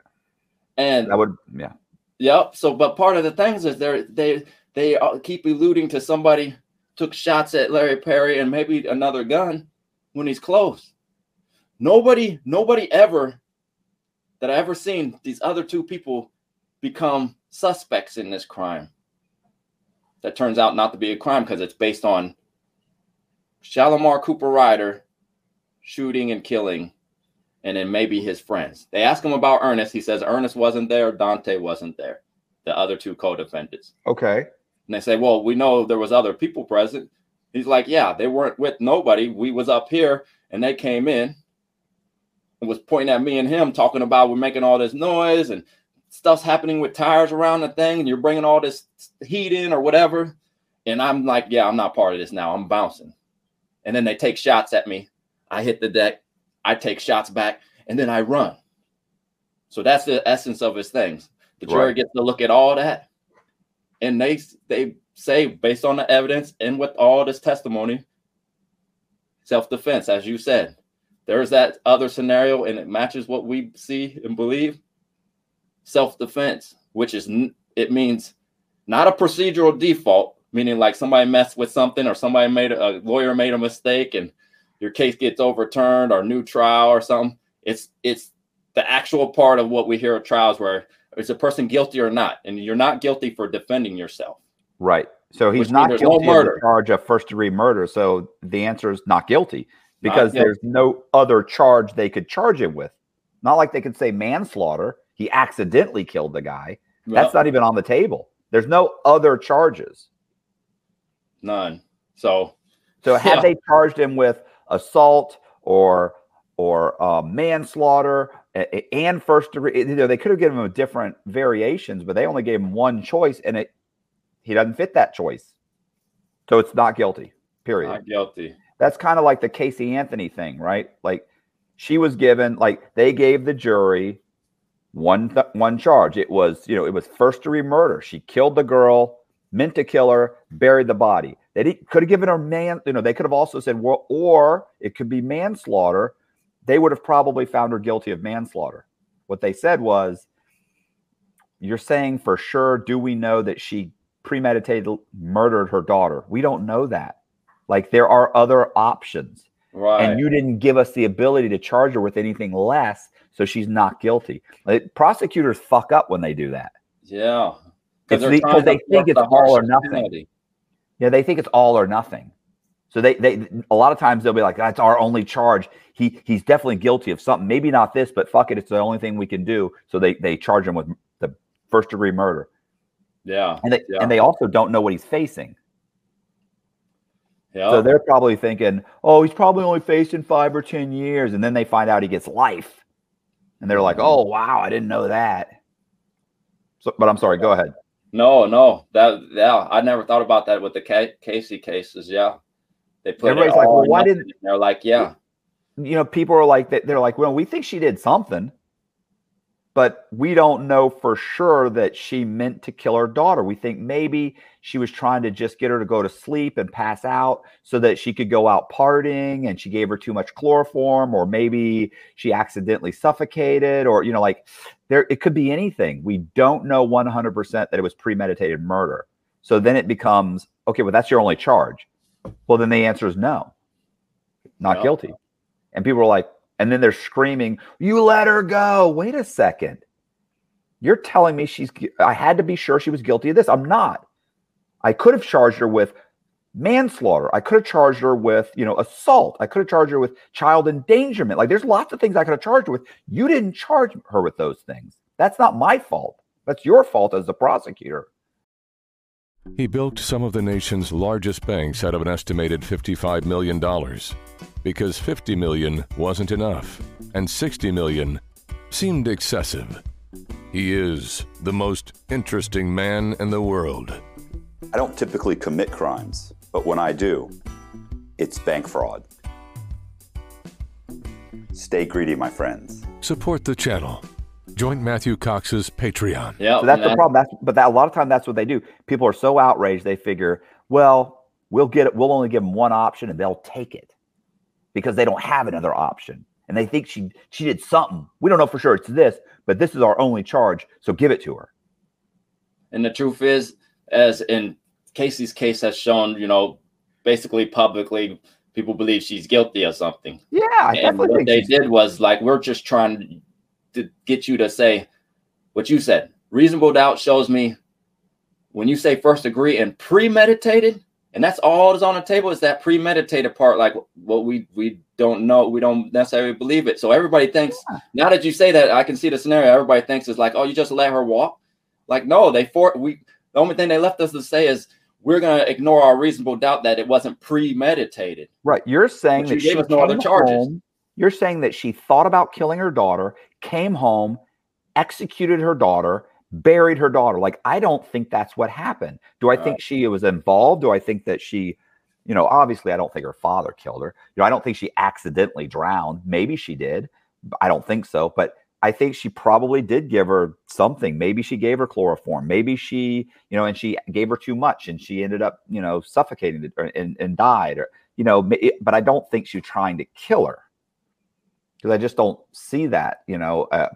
And That would. Yeah. Yep. So, but part of the things is they're they they uh, keep alluding to somebody took shots at Larry Perry and maybe another gun when he's close. Nobody, nobody ever that I ever seen these other two people become suspects in this crime. That turns out not to be a crime because it's based on Shalimar Cooper Ryder shooting and killing and then maybe his friends. They ask him about Earnest. He says Earnest wasn't there, Dante wasn't there, the other two co-defendants. Okay. And they say, "Well, we know there was other people present." He's like, "Yeah, they weren't with nobody. We was up here, and they came in and was pointing at me and him, talking about we're making all this noise and stuff's happening with tires around the thing, and you're bringing all this heat in or whatever." And I'm like, "Yeah, I'm not part of this now. I'm bouncing." And then they take shots at me. I hit the deck. I take shots back, and then I run. So that's the essence of his things. The jury Right. gets to look at all that, and they they say based on the evidence and with all this testimony, self defense, as you said. There's that other scenario, and it matches what we see and believe. Self defense, which is it means not a procedural default, meaning like somebody messed with something or somebody made a, lawyer made a mistake and your case gets overturned or new trial or something. It's it's the actual part of what we hear at trials where is a person guilty or not, and you're not guilty for defending yourself. Right. So he's not there's no guilty of murder. the charge of first degree murder. So the answer is not guilty because guilty. there's no other charge they could charge him with. Not like they could say manslaughter. He accidentally killed the guy. That's not even on the table. There's no other charges. none. So So had Yeah. they charged him with assault or or uh, manslaughter and first degree, you know, they could have given him different variations, but they only gave him one choice, and it he doesn't fit that choice. So it's not guilty. Period. not guilty. That's kind of like the Casey Anthony thing, right? Like she was given, like they gave the jury one th- one charge. It was, you know, it was first degree murder. She killed the girl, meant to kill her, buried the body. They could have given her man, you know, they could have also said, well, or it could be manslaughter. They would have probably found her guilty of manslaughter. What they said was, you're saying for sure, do we know that she premeditated murdered her daughter? We don't know that. Like there are other options. Right. And you didn't give us the ability to charge her with anything less, so she's not guilty. Like, prosecutors fuck up when they do that. yeah. They're the- they think it's all or nothing. penalty. Yeah, they think it's all or nothing. So they they a lot of times they'll be like, that's our only charge. He he's definitely guilty of something. Maybe not this, but fuck it, it's the only thing we can do. So they they charge him with the first degree murder. Yeah. And they Yeah. and they also don't know what he's facing. Yeah. So they're probably thinking, oh, he's probably only facing five or 10 years. And then they find out he gets life. And they're like, Mhm. oh, wow, I didn't know that. So, but I'm sorry, go ahead. No, no, that yeah, I never thought about that with the Ca- Casey cases. Yeah, they put it Everybody's like, well, why didn't- They're like, yeah, You know, people are like, they're like, well, we think she did something, but we don't know for sure that she meant to kill her daughter. We think maybe she was trying to just get her to go to sleep and pass out so that she could go out partying and she gave her too much chloroform, or maybe she accidentally suffocated, or, you know, like there, it could be anything. We don't know 100% that it was premeditated murder. So then it becomes, okay, well, that's your only charge. Well, then the answer is no, not Yeah. guilty. And people are like, and then they're screaming, "You let her go!" Wait a second. You're telling me she's? I had to be sure she was guilty of this. I'm not. I could have charged her with manslaughter. I could have charged her with, you know, assault. I could have charged her with child endangerment. Like, there's lots of things I could have charged her with. You didn't charge her with those things. That's not my fault. That's your fault as the prosecutor. He built some of the nation's largest banks out of an estimated $55 million because 50 million wasn't enough and 60 million seemed excessive. He is the most interesting man in the world. I don't typically commit crimes, but when I do, it's bank fraud. Stay greedy, my friends. Support the channel. Join Matthew Cox's Patreon. yeah. So that's and the problem. That's but that a lot of time that's what they do. People are so outraged they figure, well, we'll get it. We'll only give them one option and they'll take it because they don't have another option. And they think she she did something. We don't know for sure it's this, but this is our only charge. So give it to her. And the truth is, as in Casey's case has shown, you know, basically publicly, people believe she's guilty of something. Yeah, I and definitely what think they she's- did was like, we're just trying to get you to say what you said. Reasonable doubt shows me when you say first degree and premeditated, and that's all that's on the table is that premeditated part. Like, what we we don't know, we don't necessarily believe it. So everybody thinks now that you say that, I can see the scenario. Everybody thinks is like, oh, you just let her walk. Like, no, they for we. The only thing they left us to say is we're gonna ignore our reasonable doubt that it wasn't premeditated. Right. You're saying But you that she gave us no other charges. home- You're saying that she thought about killing her daughter, came home, executed her daughter, buried her daughter. Like, I don't think that's what happened. Do I think she was involved? Do I think that she, you know, obviously, I don't think her father killed her. You know, I don't think she accidentally drowned. Maybe she did, I don't think so, but I think she probably did give her something. Maybe she gave her chloroform. Maybe she, you know, and she gave her too much and she ended up, you know, suffocating and, and died or, you know, but I don't think she's trying to kill her because I just don't see that, you know. Uh,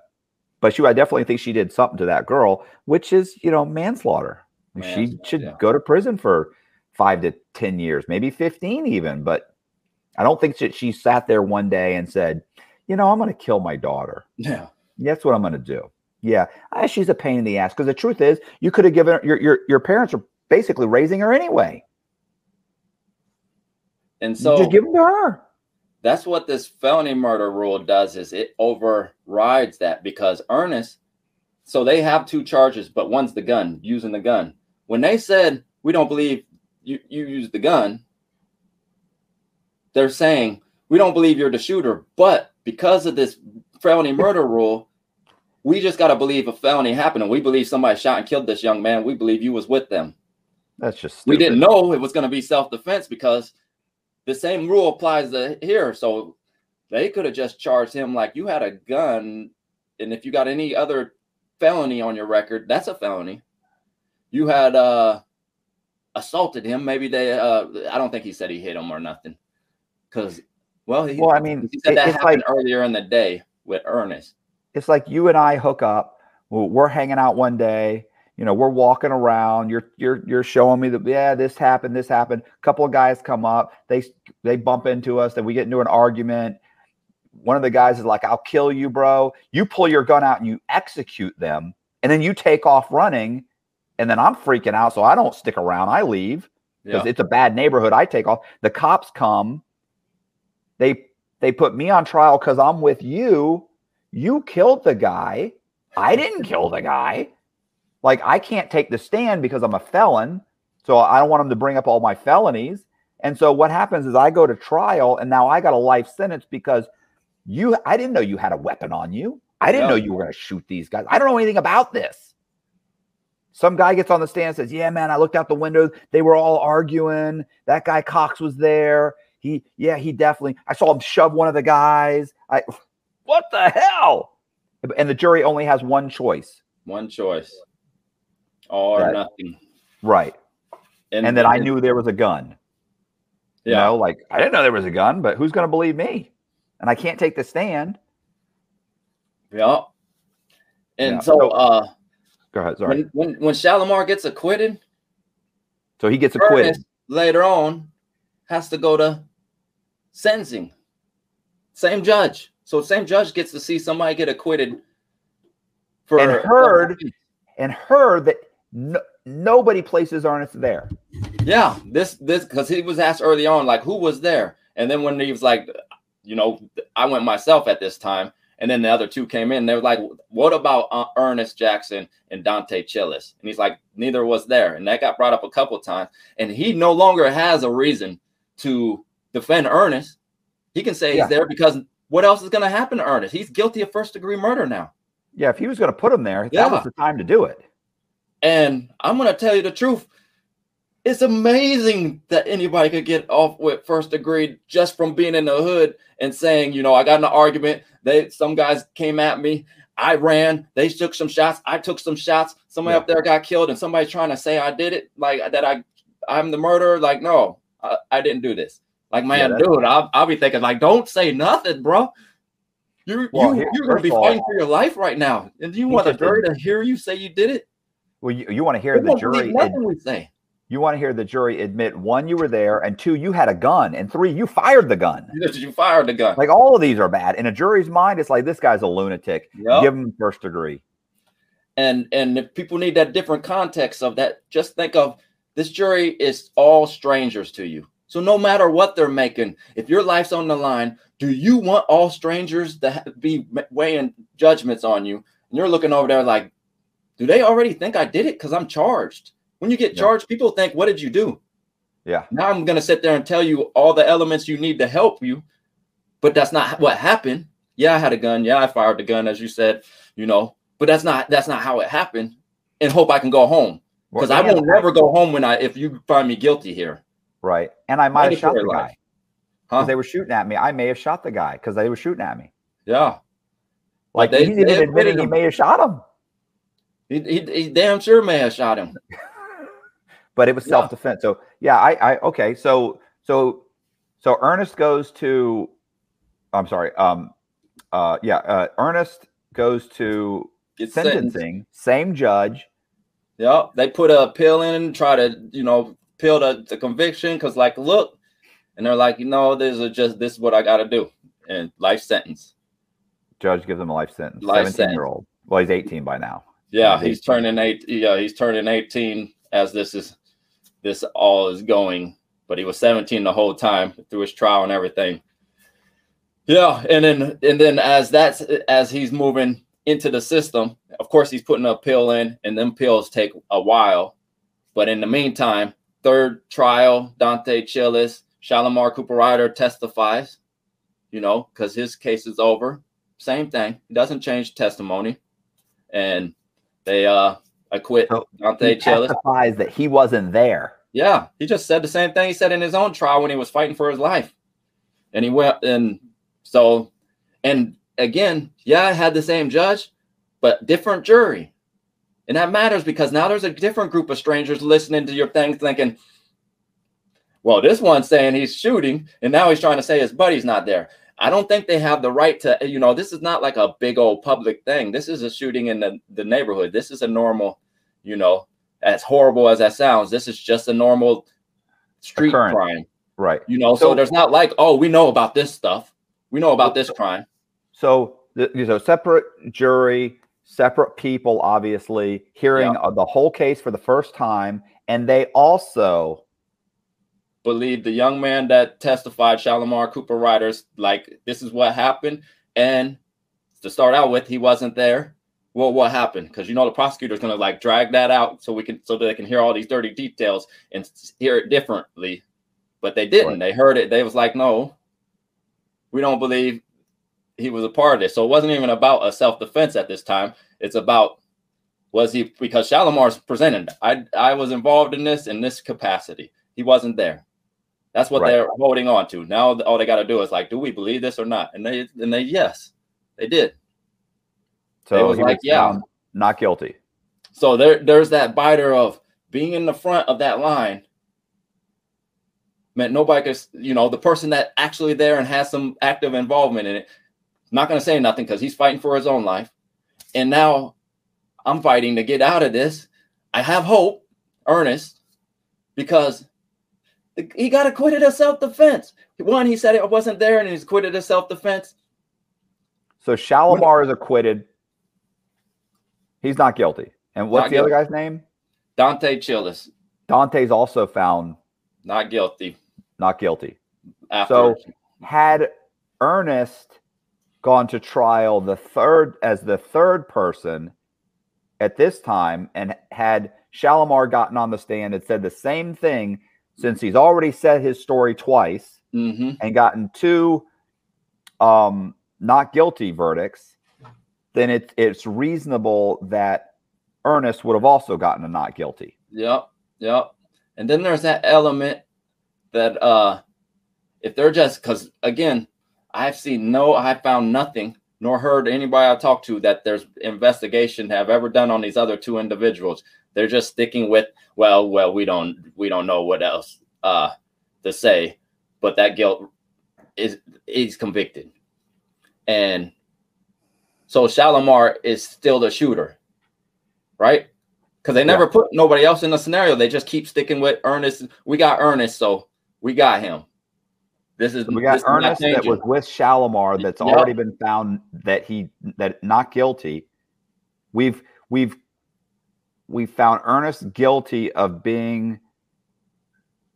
but she, I definitely think she did something to that girl, which is, you know, manslaughter. manslaughter she should yeah. go to prison for five to 10 years, maybe 15 even. But I don't think that she sat there one day and said, you know, I'm going to kill my daughter. Yeah. That's what I'm going to do. Yeah, she's a pain in the ass because the truth is, you could have given her, your your your parents are basically raising her anyway, and so just give them to her. That's what this felony murder rule does is it overrides that because Earnest, so they have two charges, but one's the gun, using the gun. When they said we don't believe you you used the gun, they're saying we don't believe you're the shooter, but because of this felony murder rule, we just got to believe a felony happened and we believe somebody shot and killed this young man. We believe you was with them. That's just stupid. we didn't know it was going to be self-defense because the same rule applies to here. So they could have just charged him like you had a gun, and if you got any other felony on your record, that's a felony. You had uh assaulted him. Maybe they uh I don't think he said he hit him or nothing. Cause well, he, well, I mean, he said that happened like, earlier in the day with Earnest. It's like you and I hook up. We're hanging out one day. You know, we're walking around. You're you're you're showing me that yeah, this happened, this happened. A couple of guys come up. They they bump into us. Then we get into an argument. One of the guys is like, "I'll kill you, bro." You pull your gun out and you execute them, and then you take off running. And then I'm freaking out, so I don't stick around. I leave because yeah. it's a bad neighborhood. I take off. The cops come they they put me on trial because I'm with you. You killed the guy. I didn't kill the guy. Like I can't take the stand because I'm a felon. So I don't want them to bring up all my felonies. And so what happens is I go to trial and now I got a life sentence because you I didn't know you had a weapon on you. I didn't no. know you were going to shoot these guys. I don't know anything about this. Some guy gets on the stand and says, Yeah, man, I looked out the window. They were all arguing. That guy Cox was there. He, yeah, he definitely. I saw him shove one of the guys. I, *laughs* what the hell? And the jury only has one choice. One choice. All or nothing. Right. And, and then I knew there was a gun. Yeah. You know, like I didn't know there was a gun, but who's going to believe me? And I can't take the stand. Yeah. And yeah. so, uh, go ahead. Sorry. When, when, when Shalimar gets acquitted, so he gets acquitted later on, has to go to sentencing. Same judge. So same judge gets to see somebody get acquitted for and heard and heard that no, nobody places Earnest there. Yeah, this this because he was asked early on, like who was there, and then when he was like, you know, I went myself at this time, and then the other two came in. They were like, "What about uh, Earnest Jackson and Dante Chillis?" And he's like, "Neither was there." And that got brought up a couple times. And he no longer has a reason to defend Earnest. He can say yeah. he's there because what else is going to happen to Earnest? He's guilty of first degree murder now. Yeah, if he was going to put him there, yeah. that was the time to do it. And I'm going to tell you the truth. It's amazing that anybody could get off with first degree just from being in the hood and saying, you know, I got in an argument. They some guys came at me. I ran. They took some shots. I took some shots. Somebody yeah. up there got killed, and somebody's trying to say I did it, like that. I I'm the murderer. Like no, I, I didn't do this. Like, man, yeah, dude, I'll, I'll be thinking, like, don't say nothing, bro. You're well, you, you're going to be fighting for your life right now, and you want the jury to hear you say you did it. Well, you, you want to hear they the jury. Nothing we say. You want to hear the jury admit one, you were there, and two, you had a gun, and three, you fired the gun. You fired the gun. Like all of these are bad. In a jury's mind, it's like this guy's a lunatic. Yep. Give him first degree. And and if people need that different context of that, just think of this jury is all strangers to you. So no matter what they're making, if your life's on the line, do you want all strangers to be weighing judgments on you? And you're looking over there like, do they already think I did it? Because I'm charged. When you get yeah. charged, people think, what did you do? Yeah. Now I'm gonna sit there and tell you all the elements you need to help you, but that's not what happened. Yeah, I had a gun. Yeah, I fired the gun, as you said, you know, but that's not that's not how it happened. And hope I can go home because well, I will never go home when I if you find me guilty here. Right. And I might have shot the life. guy. Huh? They were shooting at me. I may have shot the guy because they were shooting at me. Yeah. Like they- he's they even admitted admitting he may have shot him, He, he, he damn sure may have shot him. *laughs* but it was Yeah. self defense. So yeah, I, I okay. So so so Earnest goes to. I'm sorry. Um, uh, yeah. Uh, Earnest goes to Gets sentenced. sentencing. Same judge. Yep. They put a pill in and try to, you know, pill the, the conviction because, like, look, and they're like, you know, this is just this is what I got to do, and life sentence. Judge gives him a life sentence. Life 17 year old. Well, he's 18 by now. Yeah, He's turning eight. Yeah, he's turning eighteen as this is this all is going. But he was seventeen the whole time through his trial and everything. Yeah, and then and then as that's as he's moving into the system, of course he's putting a pill in, and them pills take a while. But in the meantime, third trial, Dante Chillis, Shalimar Cooper Ryder testifies. You know, because his case is over. Same thing. He doesn't change testimony, and they uh acquit So Dante he testifies that he wasn't there. Yeah, he just said the same thing he said in his own trial when he was fighting for his life. And he went and so and again, yeah, I had the same judge, but different jury. And that matters because now there's a different group of strangers listening to your thing thinking, well, this one's saying he's shooting, and now he's trying to say his buddy's not there. I don't think they have the right to, you know, this is not like a big old public thing. This is a shooting in the, the neighborhood. This is a normal, you know, as horrible as that sounds, this is just a normal street Occurrence. crime. Right. You know, so, So- there's not like, oh, we know about this stuff. We know about this crime. So, th- so separate jury, separate people, obviously hearing Yeah. the whole case for the first time, and they also Believe the young man that testified, Shalimar Cooper Riders, like this is what happened. And to start out with, he wasn't there. Well, what happened? Because you know the prosecutor's gonna like drag that out so we can so that they can hear all these dirty details and hear it differently. But they didn't. Right. They heard it. They was like, no, we don't believe he was a part of this. So it wasn't even about a self-defense at this time. It's about was he because Shalimar's presented. I I was involved in this in this capacity. He wasn't there. That's what Right. they're holding on to. Now all they got to do is like, do we believe this or not? And they and they yes, they did. so it was like, yeah. not guilty. So there there's that biter of being in the front of that line. Meant nobody could, you know, the person that actually there and has some active involvement in it, not going to say nothing because he's fighting for his own life. And now I'm fighting to get out of this. I have hope, Earnest, because he got acquitted of self defense. One, he said it wasn't there and he's acquitted of self defense. So Shalimar is acquitted. He's not guilty. And what's Not the other guy's name? Dante Chillis, Dante's also found not guilty. not guilty. After So had Earnest gone to trial the third as the third person at this time and had Shalimar gotten on the stand and said the same thing since he's already said his story twice Mhm. and gotten two um not guilty verdicts, then it, it's reasonable that Earnest would have also gotten a not guilty. Yep, yep. And then there's that element that uh if they're just because again, I've seen no, I found nothing nor heard anybody I talked to that there's investigation have ever done on these other two individuals. They're just sticking with, well, well, we don't we don't know what else uh to say, but that guilt is is convicted. And so Shalimar is still the shooter, right? Because they never put nobody else in the scenario. They just keep sticking with Earnest. We got Earnest, so we got him. This is We got Earnest that was with Shalimar that's Yeah. already been found that he that not guilty. We've we've we found Earnest guilty of being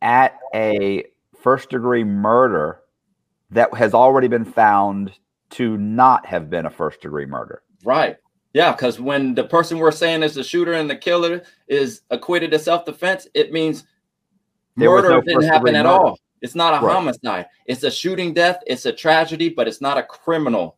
at a first degree murder that has already been found to not have been a first degree murder. Right. Yeah, because when the person we're saying is the shooter and the killer is acquitted of self-defense, it means There murder no didn't happen at murder. all. It's not a Right. homicide. It's a shooting death. It's a tragedy, but it's not a criminal.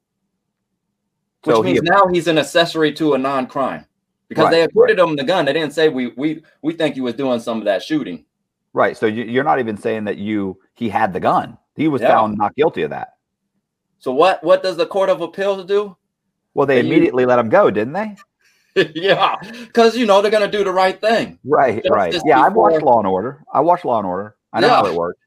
Which So he- means now he's an accessory to a non-crime. Because Right, they acquitted him the gun. They didn't say we we we think he was doing some of that shooting. Right. So you, you're not even saying that you he had the gun. He was Yeah. found not guilty of that. So what what does the Court of Appeals do? Well, they immediately let him go, didn't they? *laughs* yeah, because you know they're gonna do the right thing. Right, right. Yeah, I've watched Law and Order. I watched Law and Order. I know how it worked.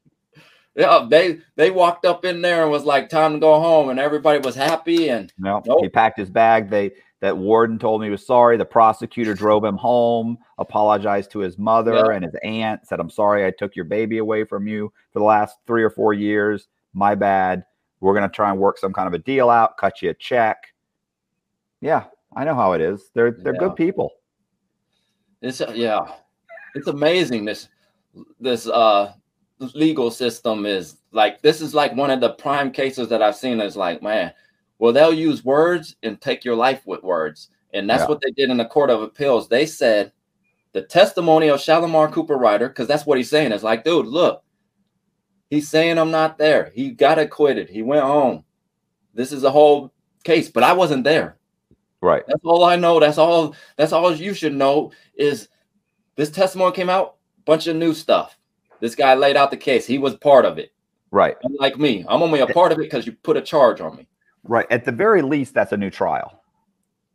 Yeah, they they walked up in there and was like, "Time to go home," and everybody was happy. And No, Nope. he packed his bag. They that warden told me he was sorry. The prosecutor drove him home, apologized to his mother Yeah. and his aunt, said, "I'm sorry I took your baby away from you for the last three or four years. My bad. We're gonna try and work some kind of a deal out, cut you a check." Yeah, I know how it is. They're they're Yeah. good people. it's yeah, it's amazing. This this uh legal system is like this is like one of the prime cases that I've seen. Is like, man, well they'll use words and take your life with words, and that's Yeah. what they did in the Court of Appeals. They said the testimony of Shalimar Cooper Ryder, because that's what he's saying. Is like, dude, look, he's saying I'm not there. He got acquitted. He went home. This is a whole case, but I wasn't there. Right. That's all I know. That's all. That's all you should know is this testimony came out. Bunch of new stuff. This guy laid out the case. He was part of it. Right. Unlike me, I'm only a part of it because you put a charge on me. Right. At the very least, that's a new trial.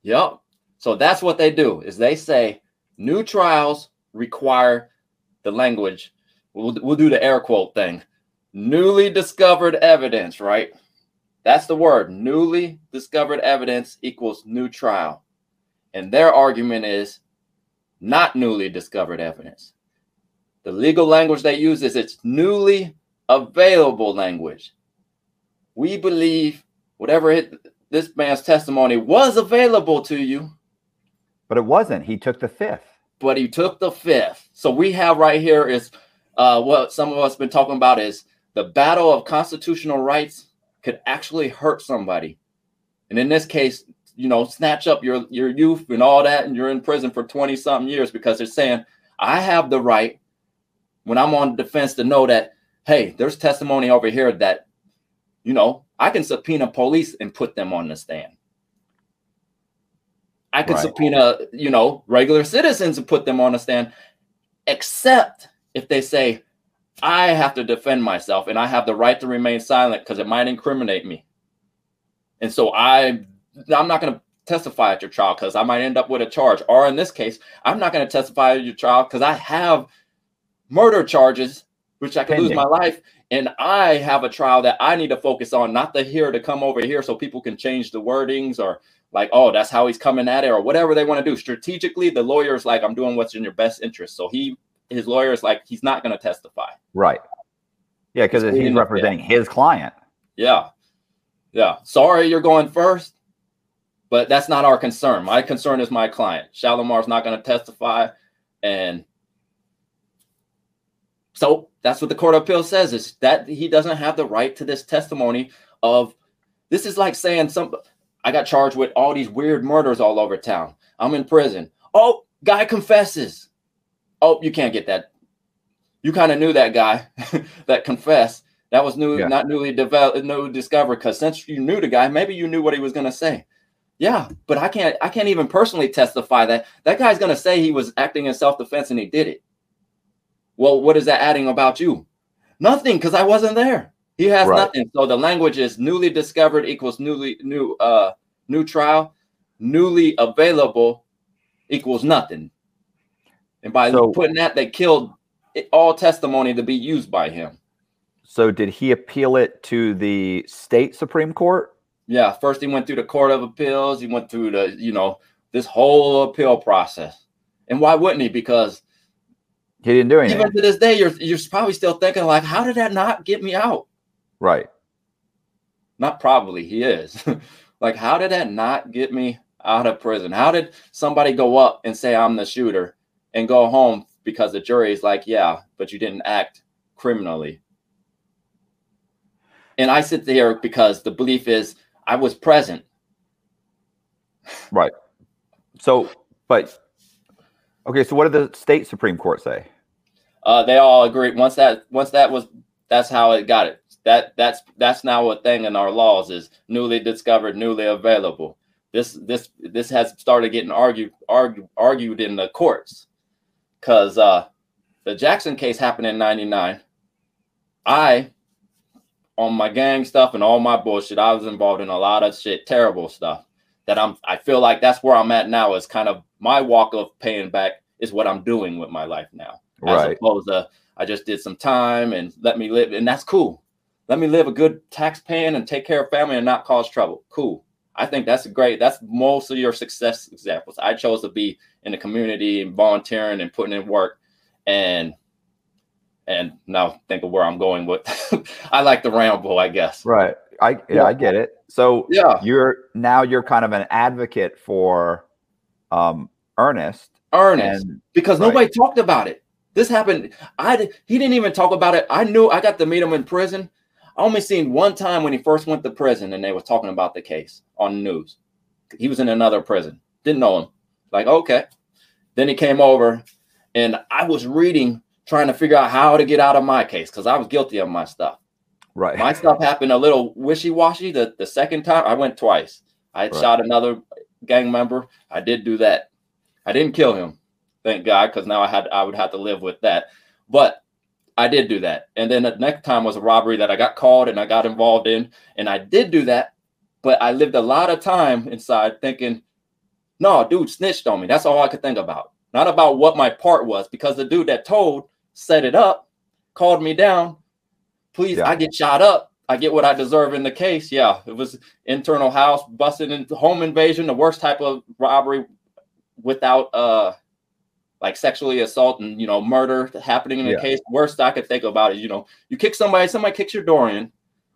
Yep. So that's what they do. Is they say new trials require the language. We'll we'll do the air quote thing. Newly discovered evidence. Right. That's the word. Newly discovered evidence equals new trial. And their argument is not newly discovered evidence. The legal language they use is it's newly available language. We believe whatever it, this man's testimony was available to you, But it wasn't. He took the fifth. but he took the fifth. So we have right here is uh, what some of us been talking about is the battle of constitutional rights could actually hurt somebody, and in this case, you know, snatch up your your youth and all that, and you're in prison for twenty something years because they're saying I have the right when I'm on defense to know that hey, there's testimony over here that you know I can subpoena police and put them on the stand. I could Right. subpoena, you know, regular citizens and put them on the stand, except if they say, I have to defend myself and I have the right to remain silent because it might incriminate me. And so I I'm not going to testify at your trial because I might end up with a charge. Or in this case, I'm not going to testify at your trial because I have murder charges, which I could lose my life. And I have a trial that I need to focus on, not the here to come over here so people can change the wordings or like, oh, that's how he's coming at it, or whatever they want to do. Strategically, the lawyer is like, I'm doing what's in your best interest. So he his lawyer is like, he's not going to testify. Right. Yeah, because He's he's representing his client. Yeah. Yeah. Sorry you're going first, but that's not our concern. My concern is my client. Shalimar's not going to testify. And so that's what the Court of Appeal says is that he doesn't have the right to this testimony of this is like saying some I got charged with all these weird murders all over town. I'm in prison. Oh, guy confesses. Oh, you can't get that. You kind of knew that guy *laughs* that confessed. That was new, Yeah. not newly developed, newly discovered. Because since you knew the guy, maybe you knew what he was going to say. Yeah, but I can't. I can't even personally testify that that guy's going to say he was acting in self defense and he did it. Well, what is that adding about you? Nothing, because I wasn't there. He has Right. nothing. So the language is newly discovered equals newly new uh new trial, newly available equals nothing. And by So- putting that, they killed it, all testimony to be used by him. So did he appeal it to the state Supreme Court? Yeah, first he went through the Court of Appeals. He went through the, you know, this whole appeal process. And why wouldn't he? Because He didn't do anything. even to this day, you're you're probably still thinking like, how did that not get me out? right. Not probably, he is. *laughs* like, how did that not get me out of prison? How did somebody go up and say I'm the shooter and go home because the jury is like, yeah, but you didn't act criminally? And I sit there because the belief is I was present. Right. So, but okay. So, what did the state Supreme Court say? Uh, they all agreed once that once that was that's how it got it. That that's that's now a thing in our laws is newly discovered, newly available. This this this has started getting argued argued argued in the courts because uh, the Jackson case happened in '99. I on my gang stuff and all my bullshit, I was involved in a lot of shit, terrible stuff. that I'm I feel like that's where I'm at now is kind of my walk of paying back is what I'm doing with my life now. As Right. opposed to I just did some time and let me live and that's cool. Let me live a good tax paying and take care of family and not cause trouble. Cool. I think that's great. That's most of your success examples. I chose to be in the community and volunteering and putting in work and and now think of where I'm going with *laughs* I like the ramble, I guess. Right. I yeah, Yeah. I get it. So Yeah. you're now you're kind of an advocate for um Earnest Earnest. and because Right. nobody talked about it. This happened. I he didn't even talk about it. I knew I got to meet him in prison. I only seen one time when he first went to prison and they were talking about the case on the news. He was in another prison. Didn't know him. Like okay. Then he came over and I was reading trying to figure out how to get out of my case because I was guilty of my stuff. right. My stuff happened a little wishy-washy. The the second time I went twice. I had Right. shot another gang member. I did do that. I didn't kill him, thank God, because now I had I would have to live with that. But I did do that. And then the next time was a robbery that I got called and I got involved in. And I did do that, but I lived a lot of time inside thinking, no, dude snitched on me. That's all I could think about. Not about what my part was, because the dude that told set it up, called me down. Please, Yeah. I get shot up. I get what I deserve in the case. Yeah, it was internal house, busted into home invasion, the worst type of robbery without uh like sexually assault and you know murder happening in the Yeah. case. Worst I could think about is you know you kick somebody, somebody kicks your door in.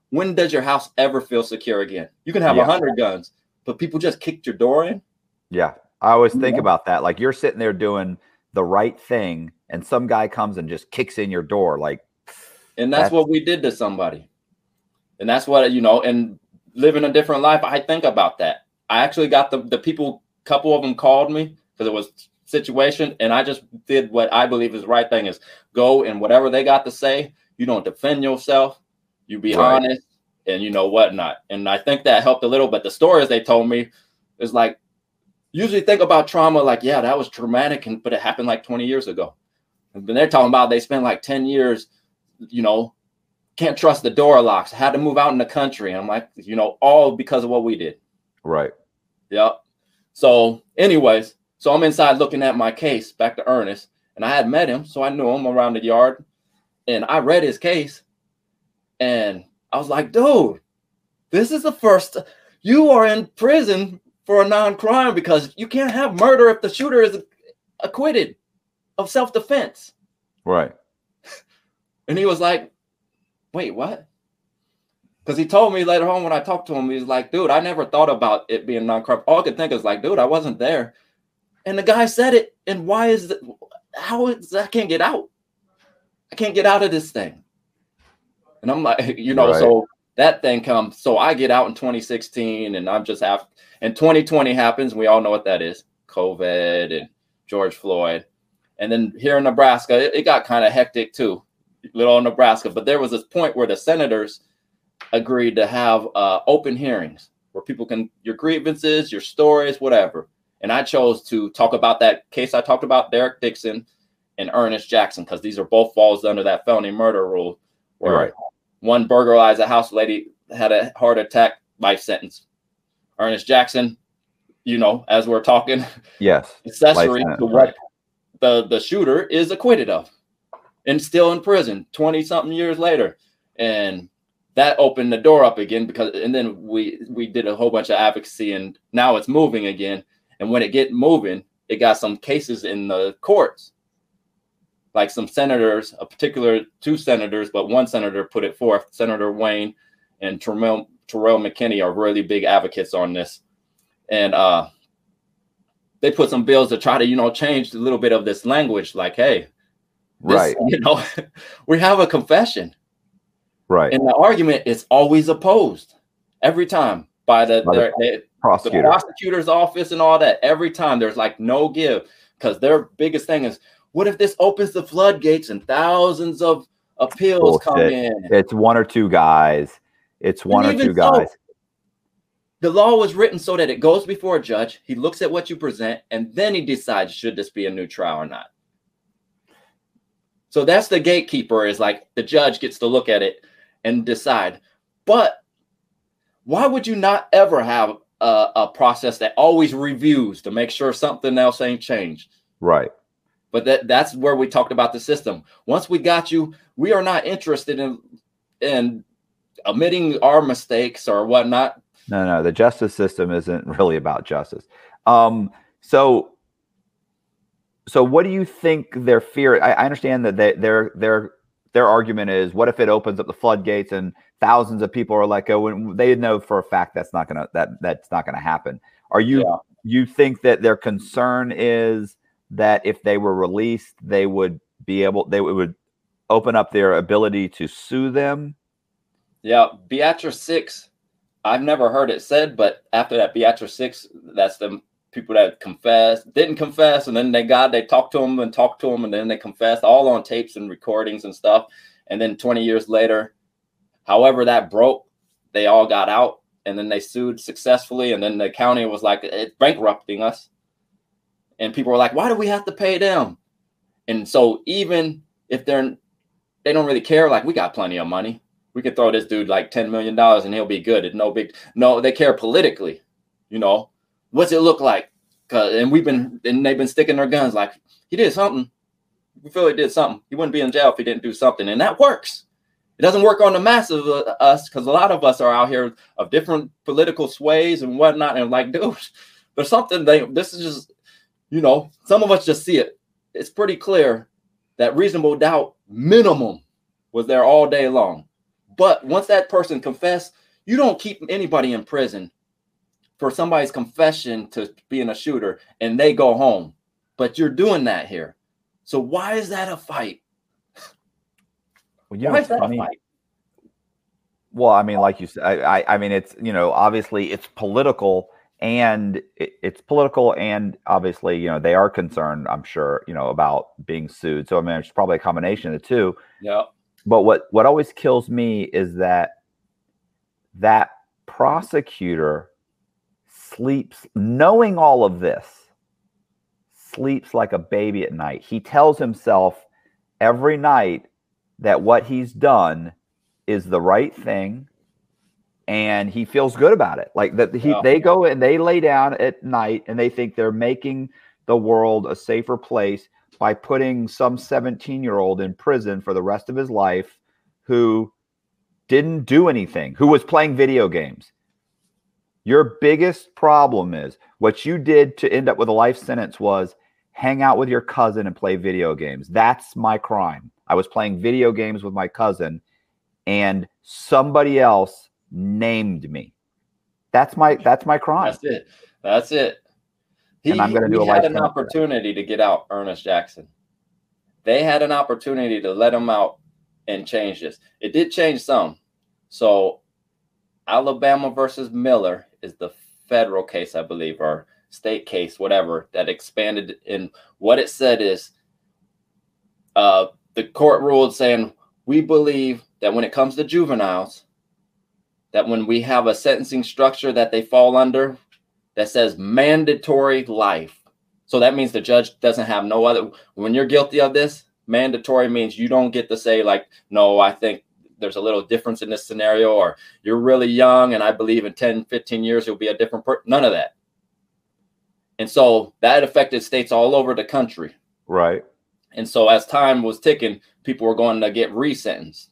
When does your house ever feel secure again? You can have a Yeah. hundred guns, but people just kicked your door in. Yeah. I always think Yeah. about that. Like you're sitting there doing the right thing and some guy comes and just kicks in your door like And that's, That's- what we did to somebody. And that's what, you know, and living a different life, I think about that. I actually got the, the people, couple of them called me because it was situation. And I just did what I believe is the right thing is go and whatever they got to say, you don't defend yourself. You be Right. honest and you know whatnot. And I think that helped a little, but the stories they told me is like, usually think about trauma like, yeah, that was traumatic, and but it happened like 20 years ago. And then they're talking about they spent like 10 years, you know, can't trust the door locks, had to move out in the country. And I'm like, you know, all because of what we did. right. Yep. So, anyways, so I'm inside looking at my case back to Earnest, and I had met him, so I knew him around the yard, and I read his case, and I was like, dude, this is the first you are in prison for a non-crime because you can't have murder if the shooter is acquitted of self-defense. Right. *laughs* And he was like, wait, what? Because he told me later on when I talked to him, he was like, dude, I never thought about it being non-crime. All I could think is like, dude, I wasn't there. And the guy said it. And why is it? How is I can't get out? I can't get out of this thing. And I'm like, *laughs* you know, Right. so that thing comes. So I get out in 2016 and I'm just half, and 2020 happens. We all know what that is COVID and George Floyd. And then here in Nebraska, it, it got kind of hectic too, little Nebraska. But there was this point where the senators agreed to have uh, open hearings where people can, your grievances, your stories, whatever. And I chose to talk about that case I talked about, Derek Dixon and Earnest Jackson, because these are both falls under that felony murder rule where Right. one burglarized a house lady, had a heart attack, life sentence. Earnest Jackson, you know, as we're talking, Yes. *laughs* accessory to what the the shooter is acquitted of and still in prison 20 something years later and that opened the door up again because and then we we did a whole bunch of advocacy and now it's moving again and when it get moving it got some cases in the courts. Like some senators a particular two senators but one senator put it forth. Senator wayne and terrell terrell mckinney are really big advocates on this. And uh they put some bills to try to you know change a little bit of this language like hey this, Right. *laughs* you know *laughs* we have a confession. Right. and the argument is always opposed. Every time by the, By the they- the prosecutor's office and all that every time there's like no give. Because their biggest thing is what if this opens the floodgates and thousands of appeals come in? It's one or two guys. It's one or even two so, guys. the law was written so that it goes before a judge he looks at what you present and then he decides should this be a new trial or not. So that's the gatekeeper is like the judge gets to look at it and decide. But why would you not ever have a, a process that always reviews to make sure something else ain't changed. Right. But that that's where we talked about the system. Once we got you, we are not interested in in admitting our mistakes or whatnot. No, no, the justice system isn't *laughs* really about justice. Um, so, so what do you think their fear? I, I understand that they, their their their argument is, what if it opens up the floodgates and thousands of people are let go? And they know for a fact that's not gonna that that's not gonna happen. Are you yeah. you think that their concern is that if they were released, they would be able they would open up their ability to sue them? Yeah, Beatrice Six. I've never heard it said, but after that Beatrice Six, that's the people that confessed, didn't confess, and then they got they talked to them and talked to them, and then they confessed, all on tapes and recordings and stuff. And then 20 years later, however that broke, they all got out, and then they sued successfully, and then the county was like, it's bankrupting us. And people were like, why do we have to pay them? And so even if they're they don't really care, like we got plenty of money. We could throw this dude like $10 million and he'll be good. It's no big no, they care politically, you know what's it look like? Cause and we've been and they've been sticking their guns like he did something. We feel he did something. He wouldn't be in jail if he didn't do something, and that works. It doesn't work on the mass of us because a lot of us are out here of different political sways and whatnot, and like, dude, there's something they. This is just, you know, some of us just see it. It's pretty clear that reasonable doubt minimum was there all day long. But once that person confessed, you don't keep anybody in prison for somebody's confession to being a shooter and they go home. But you're doing that here. So why is that a fight? Well, why is that funny? a fight? Well, I mean, like you said, I, I, I mean, it's you know, obviously it's political and it, it's political and obviously you know they are concerned i'm sure you know about being sued so i mean it's probably a combination of the two yeah but what what always kills me is that that prosecutor sleeps, knowing all of this, sleeps like a baby at night. He tells himself every night that what he's done is the right thing and he feels good about it. Like that he yeah. they go and they lay down at night and they think they're making the world a safer place by putting some 17-year-old in prison for the rest of his life who didn't do anything, who was playing video games. Your biggest problem is what you did to end up with a life sentence was hang out with your cousin and play video games. That's my crime. I was playing video games with my cousin and somebody else named me. That's my that's my crime. That's it. That's it. He, and I'm going to do a had an opportunity to get out Earnest Jackson. They had an opportunity to let him out and change this. It did change some. So Alabama versus Miller is the federal case, I believe, or state case, whatever, that expanded. In what it said is uh, the court ruled saying, we believe that when it comes to juveniles, that when we have a sentencing structure that they fall under that says mandatory life. So that means the judge doesn't have no other, when you're guilty of this, mandatory means you don't get to say, like, no, I think there's a little difference in this scenario or you're really young and i believe in 10 15 years you'll be a different person none of that. And so that affected states all over the country. Right. And so as time was ticking people were going to get resentenced.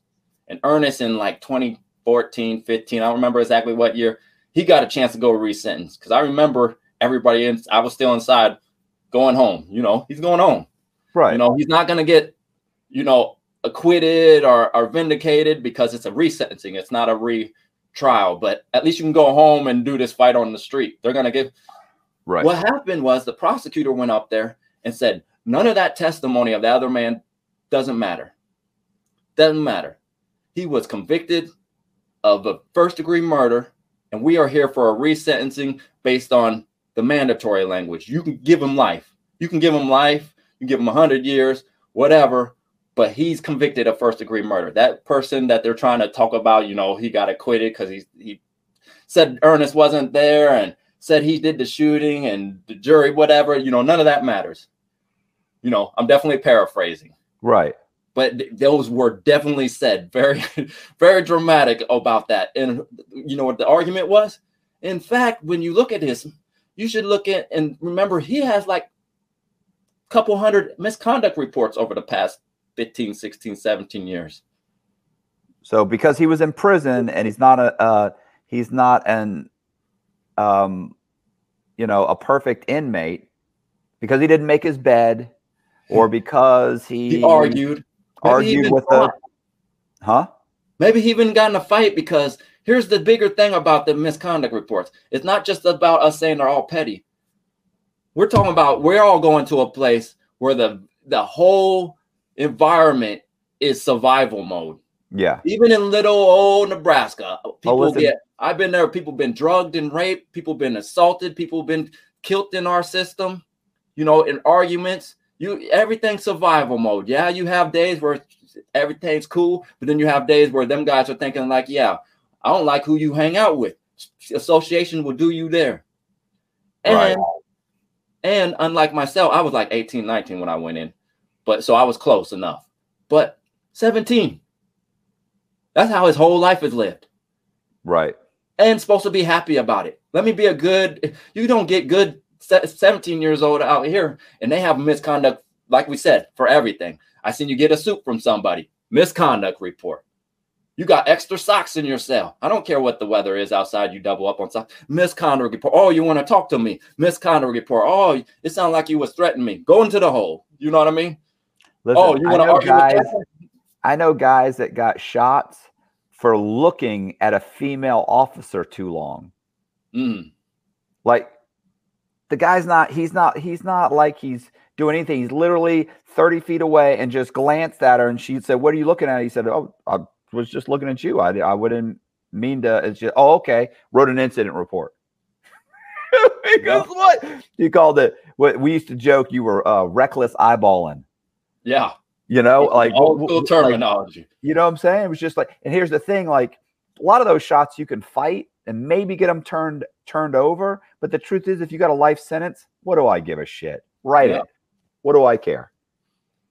And earnest in like 2014 15 i don't remember exactly what year he got a chance to go resentence. Because i remember everybody in i was still inside going home you know he's going home. Right. You know he's not going to get you know acquitted or, or vindicated because it's a resentencing. It's not a retrial, but at least you can go home and do this fight on the street. They're going to give. Right. What happened was the prosecutor went up there and said, none of that testimony of the other man doesn't matter. Doesn't matter. He was convicted of a first degree murder, and we are here for a resentencing based on the mandatory language. You can give him life. You can give him life. You give him 100 years, whatever but he's convicted of first degree murder. That person that they're trying to talk about, you know, he got acquitted because he he said Earnest wasn't there and said he did the shooting and the jury, whatever. You know, none of that matters. You know, I'm definitely paraphrasing. Right. But th- those were definitely said very, *laughs* very dramatic about that. And you know what the argument was? In fact, when you look at this, you should look at and remember he has like a couple hundred misconduct reports over the past 15, 16, 17 years. So because he was in prison and he's not a uh, he's not an um you know a perfect inmate because he didn't make his bed or because he, He argued. He argued even with the huh Maybe he even got in a fight because here's the bigger thing about the misconduct reports. It's not just about us saying they're all petty. We're talking about we're all going to a place where the the whole environment is survival mode. yeah Even in little old Nebraska, uh, oh, people listen. get. I've been there. People been drugged and raped. People been assaulted. People been killed in our system. You know, in arguments. You everything's survival mode. Yeah, you have days where everything's cool, but then you have days where them guys are thinking like, yeah, I don't like who you hang out with. Association will do you there. And Right. and unlike myself, I was like 18, 19 when I went in. But so I was close enough. But 17. That's how his whole life is lived. right And supposed to be happy about it. Let me be a good, you don't get good 17 years old out here and they have misconduct, like we said, for everything. I seen you get a suit from somebody, misconduct report. You got extra socks in your cell. I don't care what the weather is outside. You double up on socks. Misconduct report. Oh, you want to talk to me? Misconduct report. Oh, it sounded like you was threatening me. Go into the hole. You know what I mean? Listen, oh, you I want to argue guys that? I know guys that got shots for looking at a female officer too long. Mm. like the guy's not he's not he's not like he's doing anything. He's literally 30 feet away and just glanced at her and she said what are you looking at? He said oh i was just looking at you. I, I wouldn't mean to it's just oh okay. Wrote an incident report. *laughs* Because what? You called it what we used to joke you were uh, reckless eyeballing Yeah. you know like old school like, terminology. you know what I'm saying? It was just like, and here's the thing: like a lot of those shots, you can fight and maybe get them turned turned over. But the truth is, if you got a life sentence, what do I give a shit? Write Yeah. it. What do I care?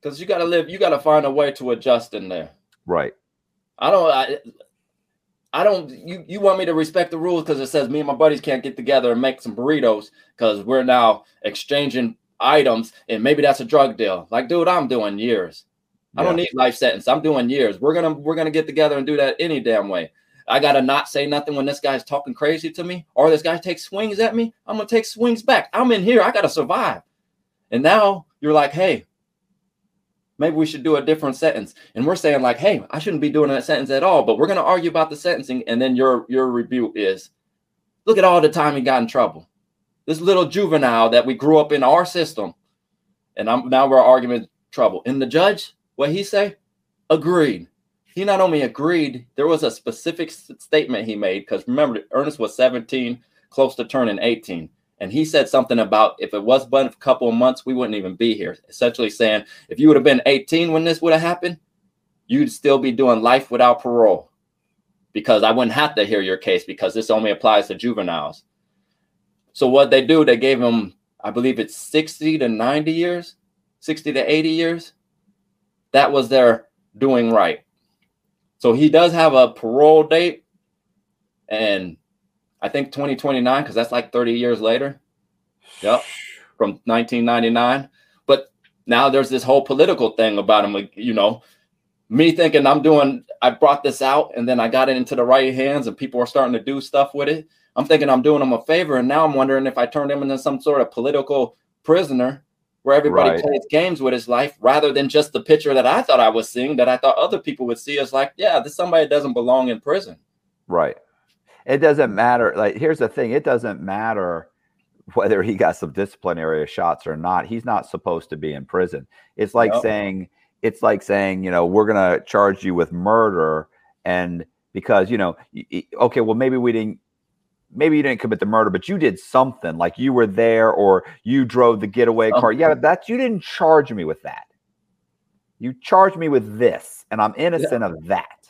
Because you got to live, you got to find a way to adjust in there. Right. I don't. I, I don't. You you want me to respect the rules because it says me and my buddies can't get together and make some burritos because we're now exchanging items and maybe that's a drug deal. Like, dude, I'm doing years. I don't need life sentence. I'm doing years. We're gonna we're gonna get together and do that any damn way. I gotta not say nothing when this guy's talking crazy to me or this guy takes swings at me. I'm gonna take swings back. I'm in here. I gotta survive. And now you're like, hey, maybe we should do a different sentence. And we're saying like, hey, I shouldn't be doing that sentence at all. But we're gonna argue about the sentencing, and then your your rebuke is, look at all the time he got in trouble. This little juvenile that we grew up in our system, and I'm now we're arguing trouble. And the judge, what he say? Agreed. He not only agreed, there was a specific statement he made because remember, Earnest was 17, close to turning 18. And he said something about if it was but a couple of months, we wouldn't even be here. Essentially saying, if you would have been 18 when this would have happened, you'd still be doing life without parole because I wouldn't have to hear your case because this only applies to juveniles. So what they do, they gave him, I believe it's 60 to 90 years, 60 to 80 years. That was their doing right. So he does have a parole date, and I think 2029, because that's like 30 years later. Yep. From 1999. But now there's this whole political thing about him, like, you know, me thinking I'm doing, I brought this out and then I got it into the right hands and people are starting to do stuff with it. I'm thinking I'm doing him a favor. And now I'm wondering if I turned him into some sort of political prisoner where everybody Right. plays games with his life rather than just the picture that I thought I was seeing that I thought other people would see as like, yeah, this somebody doesn't belong in prison. Right. It doesn't matter. Like, here's the thing: it doesn't matter whether he got some disciplinary shots or not. He's not supposed to be in prison. It's like No. saying, it's like saying, you know, we're gonna charge you with murder, and because you know, okay, well, maybe we didn't. Maybe you didn't commit the murder, but you did something like you were there or you drove the getaway car. Yeah, that's you didn't charge me with that. You charged me with this, and I'm innocent of that.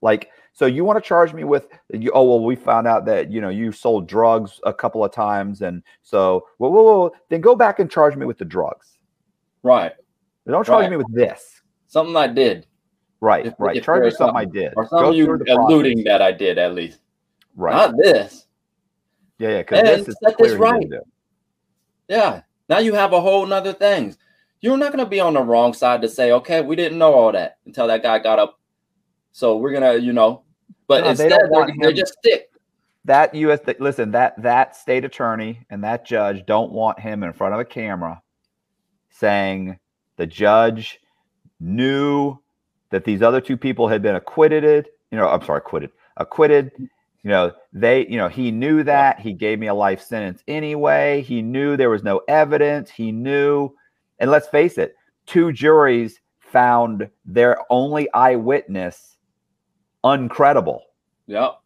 Like, so you want to charge me with you? Oh well, we found out that you know you sold drugs a couple of times, and so whoa, whoa, whoa, then go back and charge me with the drugs. Right. Don't charge Right. me with this. Something I did. Right, If- right. if charge me there's something I did. Or Go some of you alluding that I did at least. Right. Not this. Yeah, yeah. Because And this is set this right. Yeah. Now you have a whole nother things. You're not gonna be on the wrong side to say, okay, we didn't know all that until that guy got up. So we're gonna, you know, but No, instead they him- just stick. That U.S. listen that that state attorney and that judge don't want him in front of a camera saying the judge knew that these other two people had been acquitted. You know, I'm sorry, acquitted, acquitted. You know, they, you know, he knew that he gave me a life sentence anyway. He knew there was no evidence. He knew, and let's face it, two juries found their only eyewitness uncredible Yep.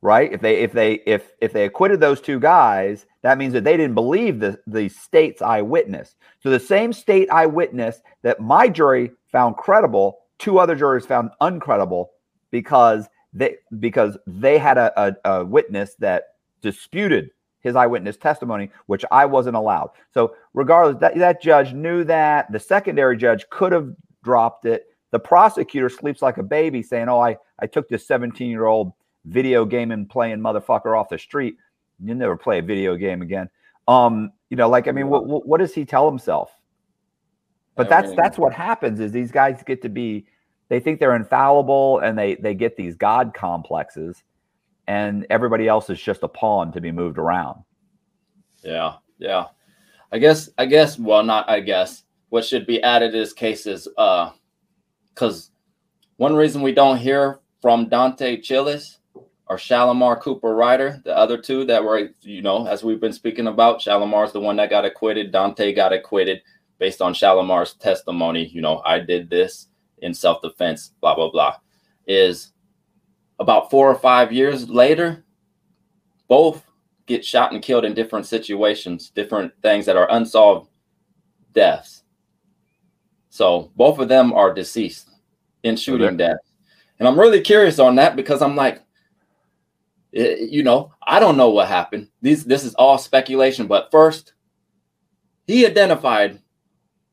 right if they if they if if they acquitted those two guys that means that they didn't believe the the state's eyewitness so the same state eyewitness that my jury found credible two other juries found uncredible because they because they had a, a, a witness that disputed his eyewitness testimony which i wasn't allowed so regardless that, that judge knew that the secondary judge could have dropped it the prosecutor sleeps like a baby saying oh i i took this 17 year old video game and playing motherfucker off the street. You'll never play a video game again. Um, you know, like I mean, what what, what does he tell himself? But that's that's what happens is these guys get to be they think they're infallible and they they get these god complexes and everybody else is just a pawn to be moved around. Yeah, yeah. I guess I guess well not I guess what should be added is cases uh because one reason we don't hear from Dante Chillis or Shalimar Cooper Ryder, the other two that were, you know, as we've been speaking about, Shalimar's the one that got acquitted. Dante got acquitted based on Shalimar's testimony. You know, I did this in self defense, blah, blah, blah. Is about four or five years later, both get shot and killed in different situations, different things that are unsolved deaths. So both of them are deceased in shooting Okay. deaths. And I'm really curious on that because I'm like, eh, you know, I don't know what happened. These this is all speculation. But first, he identified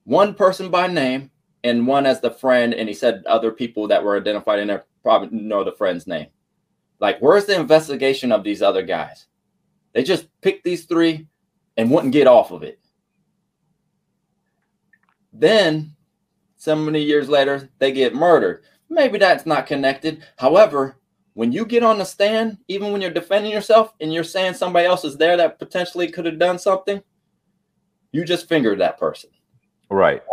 one person by name and one as the friend, and he said other people that were identified in there probably know the friend's name. Like, where's the investigation of these other guys? They just picked these three and wouldn't get off of it. Then, so many years later, they get murdered. Maybe that's not connected. However, when you get on the stand, even when you're defending yourself and you're saying somebody else is there that potentially could have done something, you just fingered that person. Right.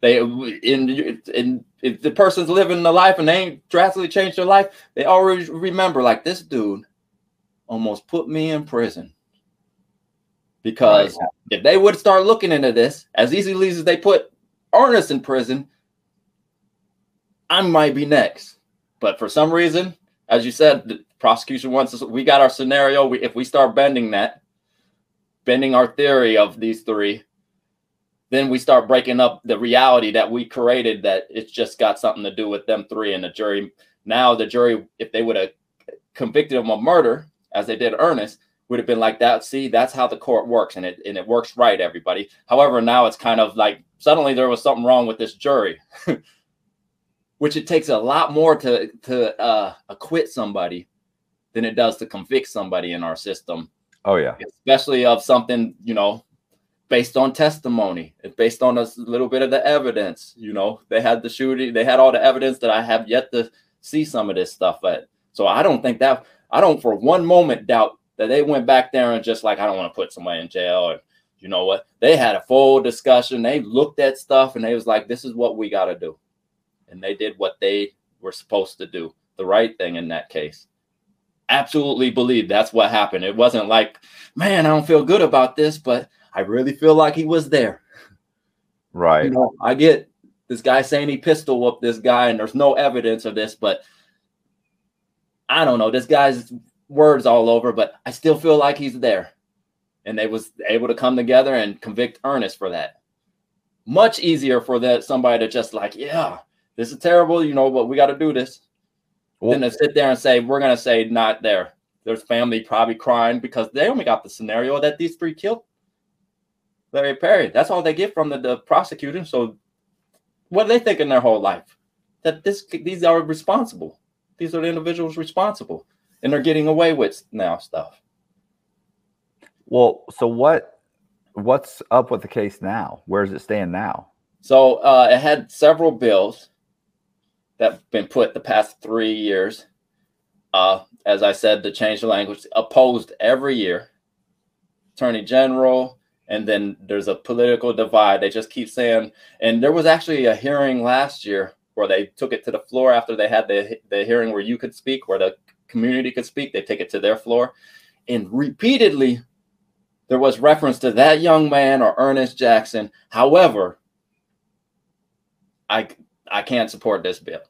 They in in if the person's living the life and they ain't drastically changed their life, they always remember like this dude almost put me in prison. Because if they would start looking into this as easily as they put Earnest in prison, I might be next. But for some reason, as you said, the prosecution wants us. We got our scenario. We, if we start bending that, bending our theory of these three, then we start breaking up the reality that we created that it's just got something to do with them three and the jury. Now the jury, if they would have convicted him of murder, as they did Earnest, would have been like that. See, that's how the court works, and it and it works right, everybody. However, now it's kind of like suddenly there was something wrong with this jury, *laughs* which it takes a lot more to to uh, acquit somebody than it does to convict somebody in our system Oh yeah. especially of something you know based on testimony it's based on a little bit of the evidence you know? They had the shooting they had all the evidence that i have yet to see some of this stuff at. So i don't think that i don't for one moment doubt that they went back there and just like i don't want to put somebody in jail or you know what? They had a full discussion they looked at stuff and they was like this is what we got to do. And they did what they were supposed to do the right thing in that case. Absolutely believe that's what happened. It wasn't like, man, I don't feel good about this, but I really feel like he was there. Right. You know, I get this guy saying he pistol whooped this guy, and there's no evidence of this, but I don't know. This guy's words all over, but I still feel like he's there. And they was able to come together and convict Earnest for that. Much easier for that somebody to just like, yeah, this is terrible, you know, but we got to do this than to sit there and say we're gonna say not there. There's family probably crying because they only got the scenario that these three killed Larry Perry. That's all they get from the, the prosecutor. So what are they think in their whole life? That this these are responsible. These are the individuals responsible, and they're getting away with now stuff. Well, so what what's up with the case now? Where does it stand now? So uh, it had several bills that have been put the past three years. Uh, as I said, to change the language, opposed every year. Attorney General, and then there's a political divide. They just keep saying, and there was actually a hearing last year where they took it to the floor after they had the the hearing where you could speak, where the community could speak. They take it to their floor, and repeatedly there was reference to that young man or Earnest Jackson. However, I I can't support this bill.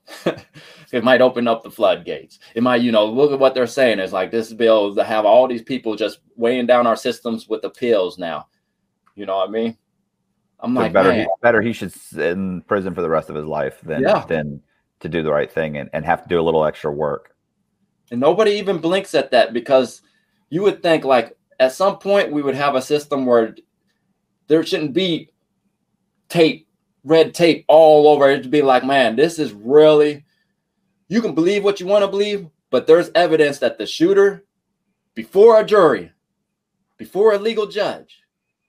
*laughs* it might open up the floodgates. It might, you know, look at what they're saying. It's like this bill to have all these people just weighing down our systems with the pills now. You know what I mean? I'm So like, better he, better he should sit in prison for the rest of his life than Yeah. than to do the right thing and, and have to do a little extra work. and nobody even blinks at that because you would think like at some point we would have a system where there shouldn't be tape, red tape all over. It'd be like, man, this is really. You can believe what you want to believe, but there's evidence that the shooter, before a jury, before a legal judge,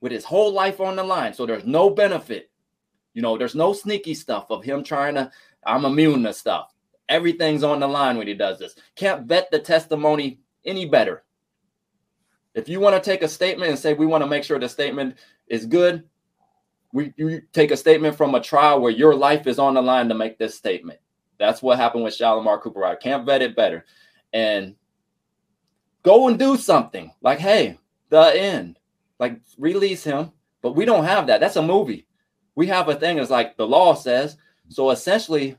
with his whole life on the line, so there's no benefit. You know, there's no sneaky stuff of him trying to. I'm immune to stuff. Everything's on the line when he does this. Can't vet the testimony any better. If you want to take a statement and say we want to make sure the statement is good, we you take a statement from a trial where your life is on the line to make this statement. That's what happened with Shalimar Cooper. I can't vet it better. And go and do something like, hey, the end. Like release him. But we don't have that. That's a movie. We have a thing as like the law says. So essentially,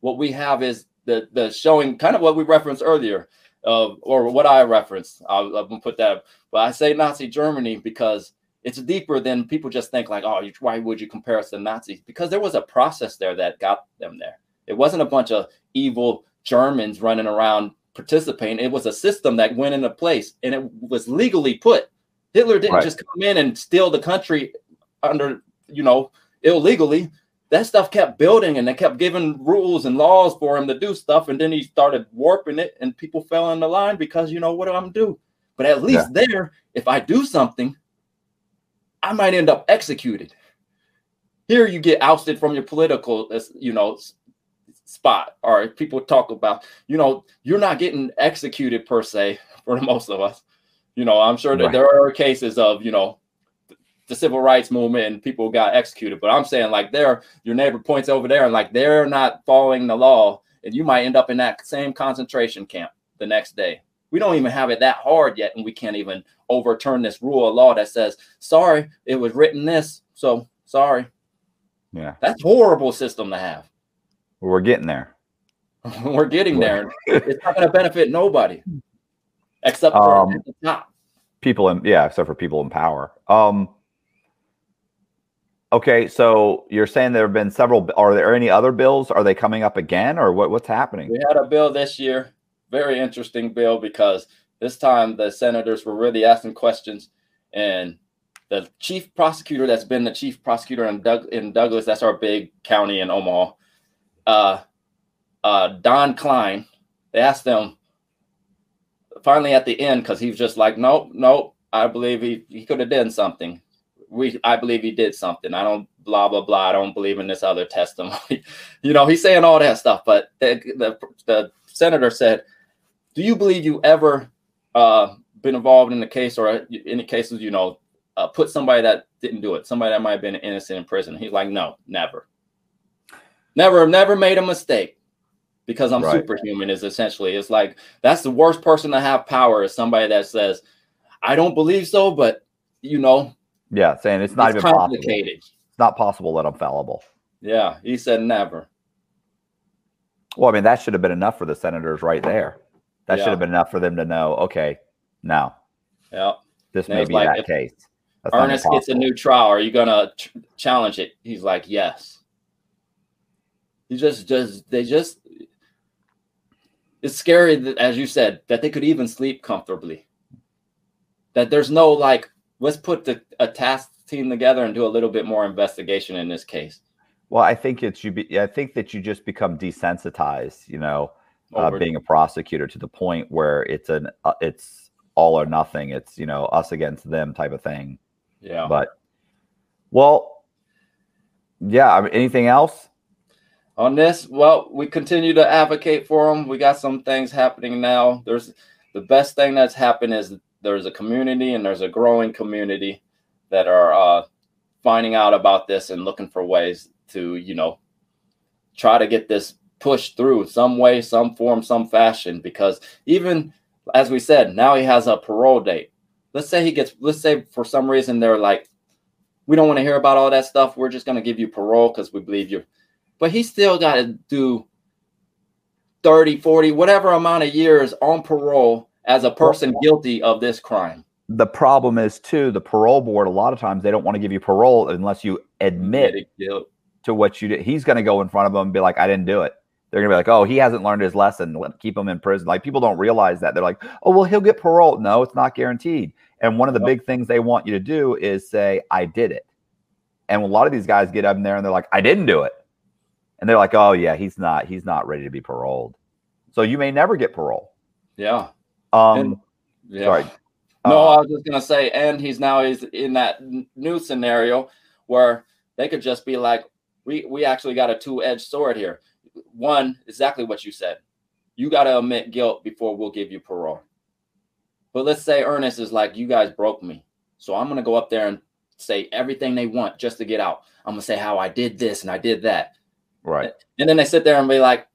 what we have is the the showing kind of what we referenced earlier, uh, or what I referenced. I'll, I'm gonna put that. But I say Nazi Germany because it's deeper than people just think like, oh, you, why would you compare us to Nazis? Because there was a process there that got them there. It wasn't a bunch of evil Germans running around participating. It was a system that went into place and it was legally put. Hitler didn't Right. just come in and steal the country under, you know, illegally. That stuff kept building and they kept giving rules and laws for him to do stuff. And then he started warping it and people fell in the line because, you know, what do I'm do? But at least there, if I do something, I might end up executed. Here you get ousted from your political, uh, you know, spot. Or people talk about, you know, you're not getting executed per se for the most of us. You know, I'm sure that Right. there are cases of, you know, the civil rights movement and people got executed. But I'm saying like there, your neighbor points over there and like they're not following the law, and you might end up in that same concentration camp the next day. We don't even have it that hard yet, and we can't even overturn this rule of law that says, sorry, it was written this, so sorry. Yeah. That's horrible system to have. We're getting there. *laughs* We're getting there. It's not going to benefit nobody except for Um, top. People in yeah, except for people in power. Um Okay, so you're saying there have been several are there any other bills? Are they coming up again or what what's happening? We had a bill this year, very interesting bill because this time the senators were really asking questions, and the chief prosecutor that's been the chief prosecutor in, Doug, in Douglas, that's our big county in Omaha, uh, uh, Don Kleine. They asked him finally at the end because he was just like, nope, nope. I believe he, he could have done something. We I believe he did something. I don't blah blah blah. I don't believe in this other testimony. *laughs* you know, he's saying all that stuff. But the the, the senator said, "Do you believe you ever uh, been involved in the case or any cases? You know, uh, put somebody that didn't do it, somebody that might have been innocent in prison?" He's like, "No, never, never, never made a mistake." Because I'm Right. superhuman is essentially it's like that's the worst person to have power is somebody that says, "I don't believe so," but you know, Yeah, saying it's not it's even possible. complicated. It's not possible that I'm fallible. Yeah, he said never. Well, I mean, that should have been enough for the senators right there. That should have been enough for them to know, okay, now. Yeah. this And may be like, that case. That's Earnest gets a new trial. Are you gonna ch- challenge it? He's like, yes. He just, just, they just. It's scary that, as you said, that they could even sleep comfortably. That there's no like, let's put the a task team together and do a little bit more investigation in this case. Well, I think it's you. Be, I think that you just become desensitized. You know, uh, being a prosecutor to the point where it's an uh, it's all or nothing. It's you know us against them type of thing. Yeah. But well, yeah. I mean, anything else? On this well we continue to advocate for them we got some things happening now. There's the best thing that's happened is there's a community and there's a growing community that are uh, finding out about this and looking for ways to you know try to get this pushed through some way some form some fashion. Because even as we said now he has a parole date. Let's say he gets let's say for some reason they're like we don't want to hear about all that stuff. We're just going to give you parole because we believe you're but he still got to do 30, 40, whatever amount of years on parole as a person guilty of this crime. The problem is too the parole board. A lot of times they don't want to give you parole unless you admit guilt. to what you did. He's going to go in front of them and be like, "I didn't do it." They're going to be like, "Oh, he hasn't learned his lesson. Keep him in prison." Like people don't realize that. They're like, "Oh, well, he'll get parole." No, it's not guaranteed. And one of the big things they want you to do is say, "I did it." And a lot of these guys get up in there and they're like, "I didn't do it," and they're like, "Oh yeah, he's not. He's not ready to be paroled." So you may never get parole. Yeah. Um, And- Yeah. sorry. No, Uh, I was just gonna say, and he's now he's in that new scenario where they could just be like, we we actually got a two edged sword here. One, exactly what you said. You got to admit guilt before we'll give you parole. But let's say Earnest is like, you guys broke me, so I'm gonna go up there and say everything they want just to get out. I'm gonna say how I did this and I did that, right. and then they sit there and be like,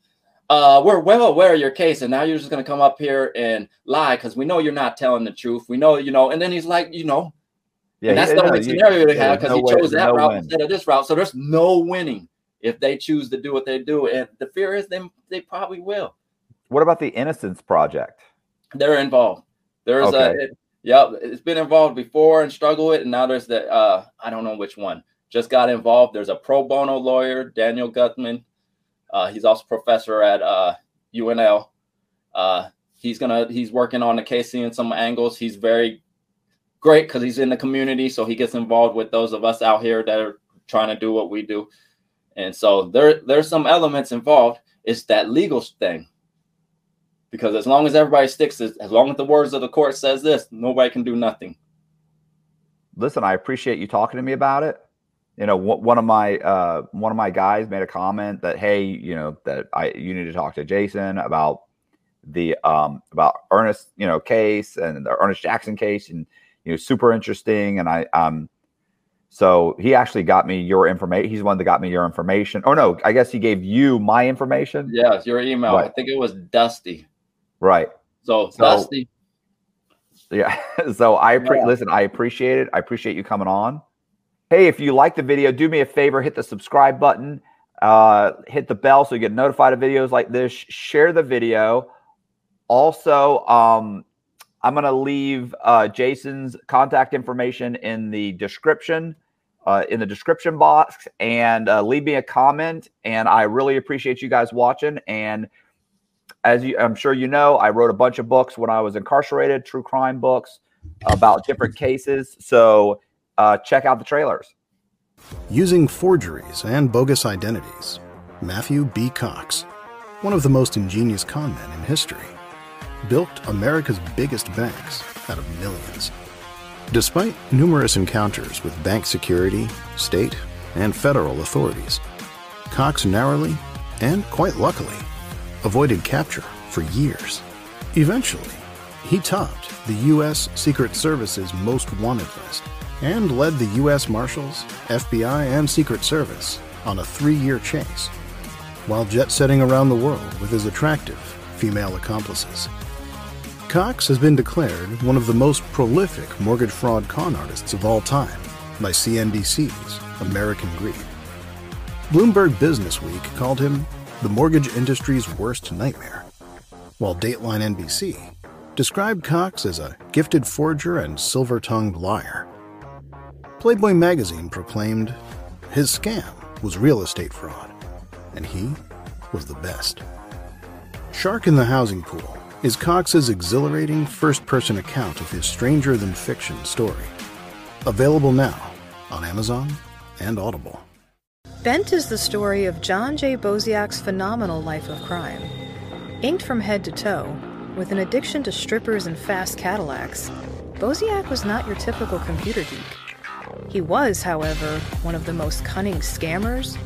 uh, we're well aware of your case, and now you're just gonna come up here and lie because we know you're not telling the truth. We know, you know, and then he's like, you know, Yeah, and that's the only scenario they have because no he way- chose that no route win. instead of this route. So there's no winning if they choose to do what they do, and the fear is they they probably will. What about the Innocence Project? They're involved. There's Okay. a it, yep, it's been involved before and struggle with, and now there's the uh I don't know which one just got involved. There's a pro bono lawyer, Daniel Gutman. Uh, he's also professor at uh, UNL. Uh, he's gonna he's working on the case in some angles. He's very great because he's in the community, so he gets involved with those of us out here that are trying to do what we do. And so there there's some elements involved. It's that legal thing. Because as long as everybody sticks as long as the words of the court says this, nobody can do nothing. listen, I appreciate you talking to me about it. You know, one one of my uh, one of my guys made a comment that, hey, you know, that I you need to talk to Jason about the um about Earnest, you know, case and the Earnest Jackson case, and you know, super interesting. And I um, so he actually got me your information. He's the one that got me your information. Oh no, I guess he gave you my information. Yes, your email. I think it was Dusty. Right. So, So- Dusty, Yeah. *laughs* So I appre- Yeah. listen. I appreciate it. I appreciate you coming on. Hey, if you like the video, do me a favor. Hit the subscribe button. Uh, hit the bell so you get notified of videos like this. Share the video. Also, um, I'm gonna leave uh, Jason's contact information in the description, uh, in the description box, and uh, leave me a comment. And I really appreciate you guys watching. And as you, I'm sure you know, I wrote a bunch of books when I was incarcerated, true crime books about different cases. So uh, check out the trailers. Using forgeries and bogus identities, Matthew B. Cox, one of the most ingenious con men in history, built America's biggest banks out of millions. Despite numerous encounters with bank security, state, and federal authorities, Cox narrowly, and quite luckily, avoided capture for years. Eventually, he topped the U.S. Secret Service's most wanted list and led the U.S. Marshals, FBI, and Secret Service on a three year chase, while jet setting around the world with his attractive female accomplices. Cox has been declared one of the most prolific mortgage fraud con artists of all time by CNBC's American Greed. Bloomberg Businessweek called him the mortgage industry's worst nightmare, while Dateline NBC described Cox as a gifted forger and silver tongued liar. Playboy magazine proclaimed his scam was real estate fraud, and he was the best. Shark in the Housing Pool is Cox's exhilarating first person account of his stranger than fiction story. Available now on Amazon and Audible. Bent is the story of John J. Boziak's phenomenal life of crime. Inked from head to toe, with an addiction to strippers and fast Cadillacs, Boziak was not your typical computer geek. He was, however, one of the most cunning scammers,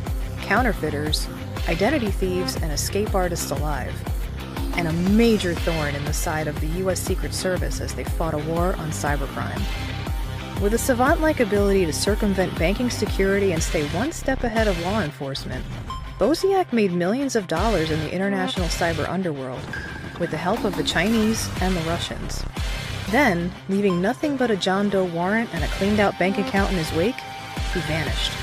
counterfeiters, identity thieves, and escape artists alive, and a major thorn in the side of the US Secret Service as they fought a war on cybercrime. With a savant like ability to circumvent banking security and stay one step ahead of law enforcement, Boziak made millions of dollars in the international cyber underworld with the help of the Chinese and the Russians. Then, leaving nothing but a John Doe warrant and a cleaned out bank account in his wake, he vanished.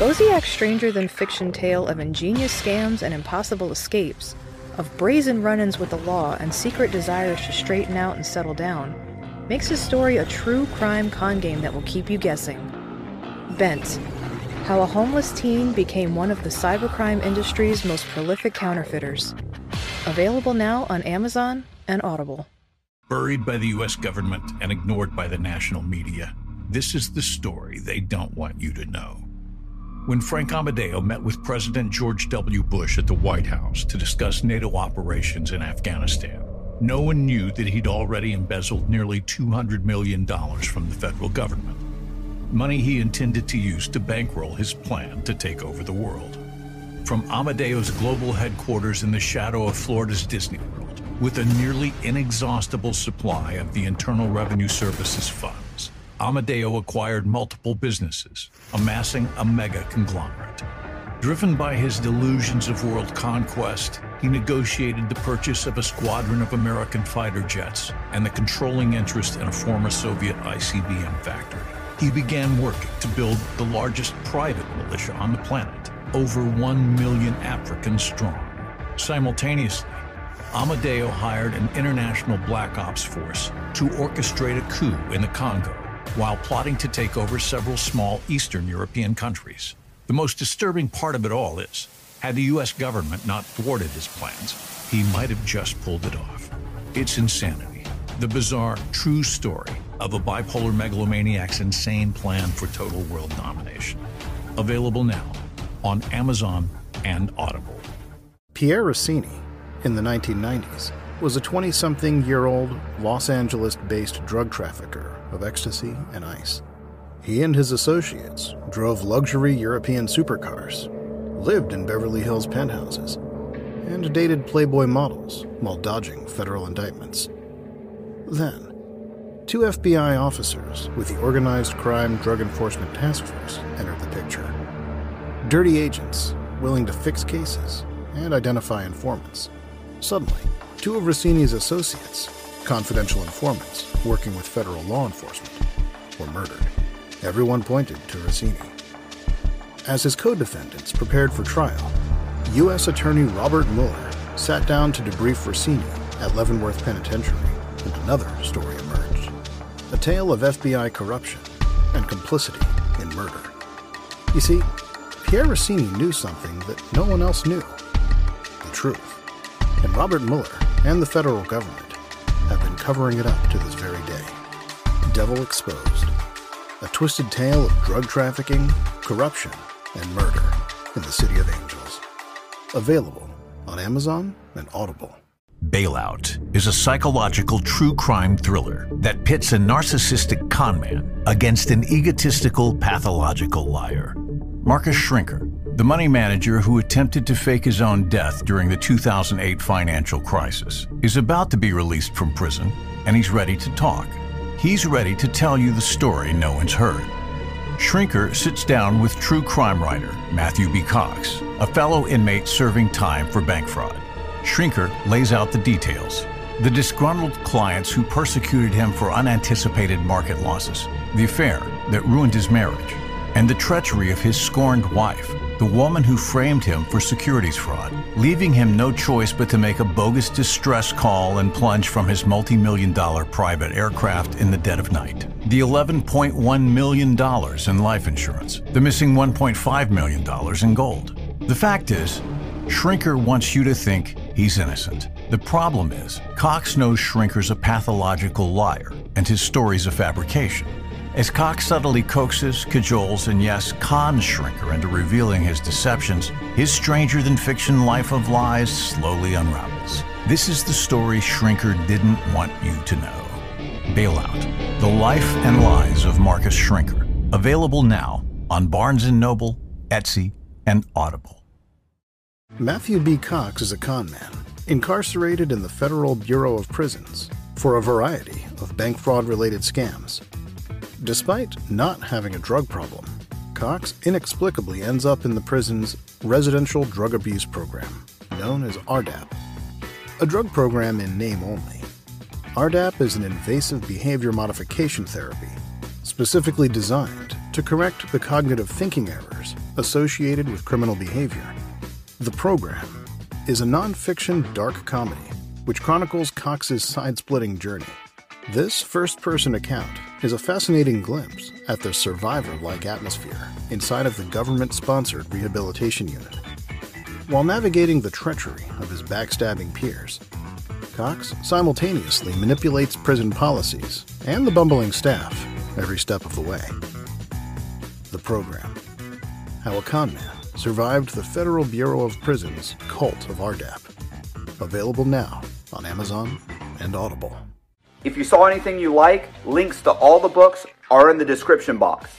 Boziak's stranger than fiction tale of ingenious scams and impossible escapes, of brazen run ins with the law and secret desires to straighten out and settle down, makes his story a true crime con game that will keep you guessing. Bent How a Homeless Teen Became One of the Cybercrime Industry's Most Prolific Counterfeiters. Available now on Amazon and Audible. Buried by the US government and ignored by the national media, this is the story they don't want you to know. When Frank Amadeo met with President George W. Bush at the White House to discuss NATO operations in Afghanistan, no one knew that he'd already embezzled nearly $200 million from the federal government. Money he intended to use to bankroll his plan to take over the world. From Amadeo's global headquarters in the shadow of Florida's Disney World, with a nearly inexhaustible supply of the Internal Revenue Service's funds, Amadeo acquired multiple businesses, amassing a mega conglomerate. Driven by his delusions of world conquest, he negotiated the purchase of a squadron of American fighter jets and the controlling interest in a former Soviet ICBM factory. He began working to build the largest private militia on the planet, over 1 million Africans strong. Simultaneously, Amadeo hired an international black ops force to orchestrate a coup in the Congo while plotting to take over several small Eastern European countries. The most disturbing part of it all is, had the US government not thwarted his plans, he might have just pulled it off. It's insanity. The bizarre, true story of a bipolar megalomaniac's insane plan for total world domination. Available now on Amazon and Audible. Pierre Rossini, in the 1990s, was a 20 something year old Los Angeles based drug trafficker of ecstasy and ice. He and his associates drove luxury European supercars, lived in Beverly Hills penthouses, and dated Playboy models while dodging federal indictments. Then, two FBI officers with the Organized Crime Drug Enforcement Task Force entered the picture. Dirty agents willing to fix cases and identify informants. Suddenly, two of Rossini's associates, confidential informants working with federal law enforcement, were murdered. Everyone pointed to Rossini. As his co defendants prepared for trial, U.S. Attorney Robert Mueller sat down to debrief Rossini at Leavenworth Penitentiary, and another story emerged a tale of FBI corruption and complicity in murder. You see, Pierre Rossini knew something that no one else knew the truth. Robert Mueller and the federal government have been covering it up to this very day. Devil Exposed a twisted tale of drug trafficking, corruption, and murder in the City of Angels. Available on Amazon and Audible. Bailout is a psychological true crime thriller that pits a narcissistic conman against an egotistical, pathological liar. Marcus Schrenker, the money manager who attempted to fake his own death during the 2008 financial crisis, is about to be released from prison and he's ready to talk. He's ready to tell you the story no one's heard. Schrenker sits down with true crime writer Matthew B. Cox, a fellow inmate serving time for bank fraud. Schrenker lays out the details the disgruntled clients who persecuted him for unanticipated market losses, the affair that ruined his marriage, and the treachery of his scorned wife, the woman who framed him for securities fraud, leaving him no choice but to make a bogus distress call and plunge from his multi million dollar private aircraft in the dead of night. The $11.1 million in life insurance, the missing $1.5 million in gold. The fact is, Schrenker wants you to think he's innocent. The problem is, Cox knows Schrenker's a pathological liar, and his story's a fabrication. As Cox subtly coaxes, cajoles, and yes, cons Schrenker into revealing his deceptions, his stranger than fiction life of lies slowly unravels. This is the story Schrenker didn't want you to know. Bailout: The Life and Lies of Marcus Schrenker. Available now on Barnes & Noble, Etsy, and Audible. Matthew B. Cox is a conman, incarcerated in the Federal Bureau of Prisons for a variety of bank fraud related scams. Despite not having a drug problem, Cox inexplicably ends up in the prison's residential drug abuse program, known as RDAP. A drug program in name only. RDAP is an invasive behavior modification therapy specifically designed to correct the cognitive thinking errors associated with criminal behavior. The program is a nonfiction dark comedy which chronicles Cox's side splitting journey. This first person account is a fascinating glimpse at the survivor like atmosphere inside of the government sponsored rehabilitation unit. While navigating the treachery of his backstabbing peers, Cox simultaneously manipulates prison policies and the bumbling staff every step of the way. The program How a Conman Survived the Federal Bureau of Prisons Cult of RDAP. Available now on Amazon and Audible. If you saw anything you like, links to all the books are in the description box.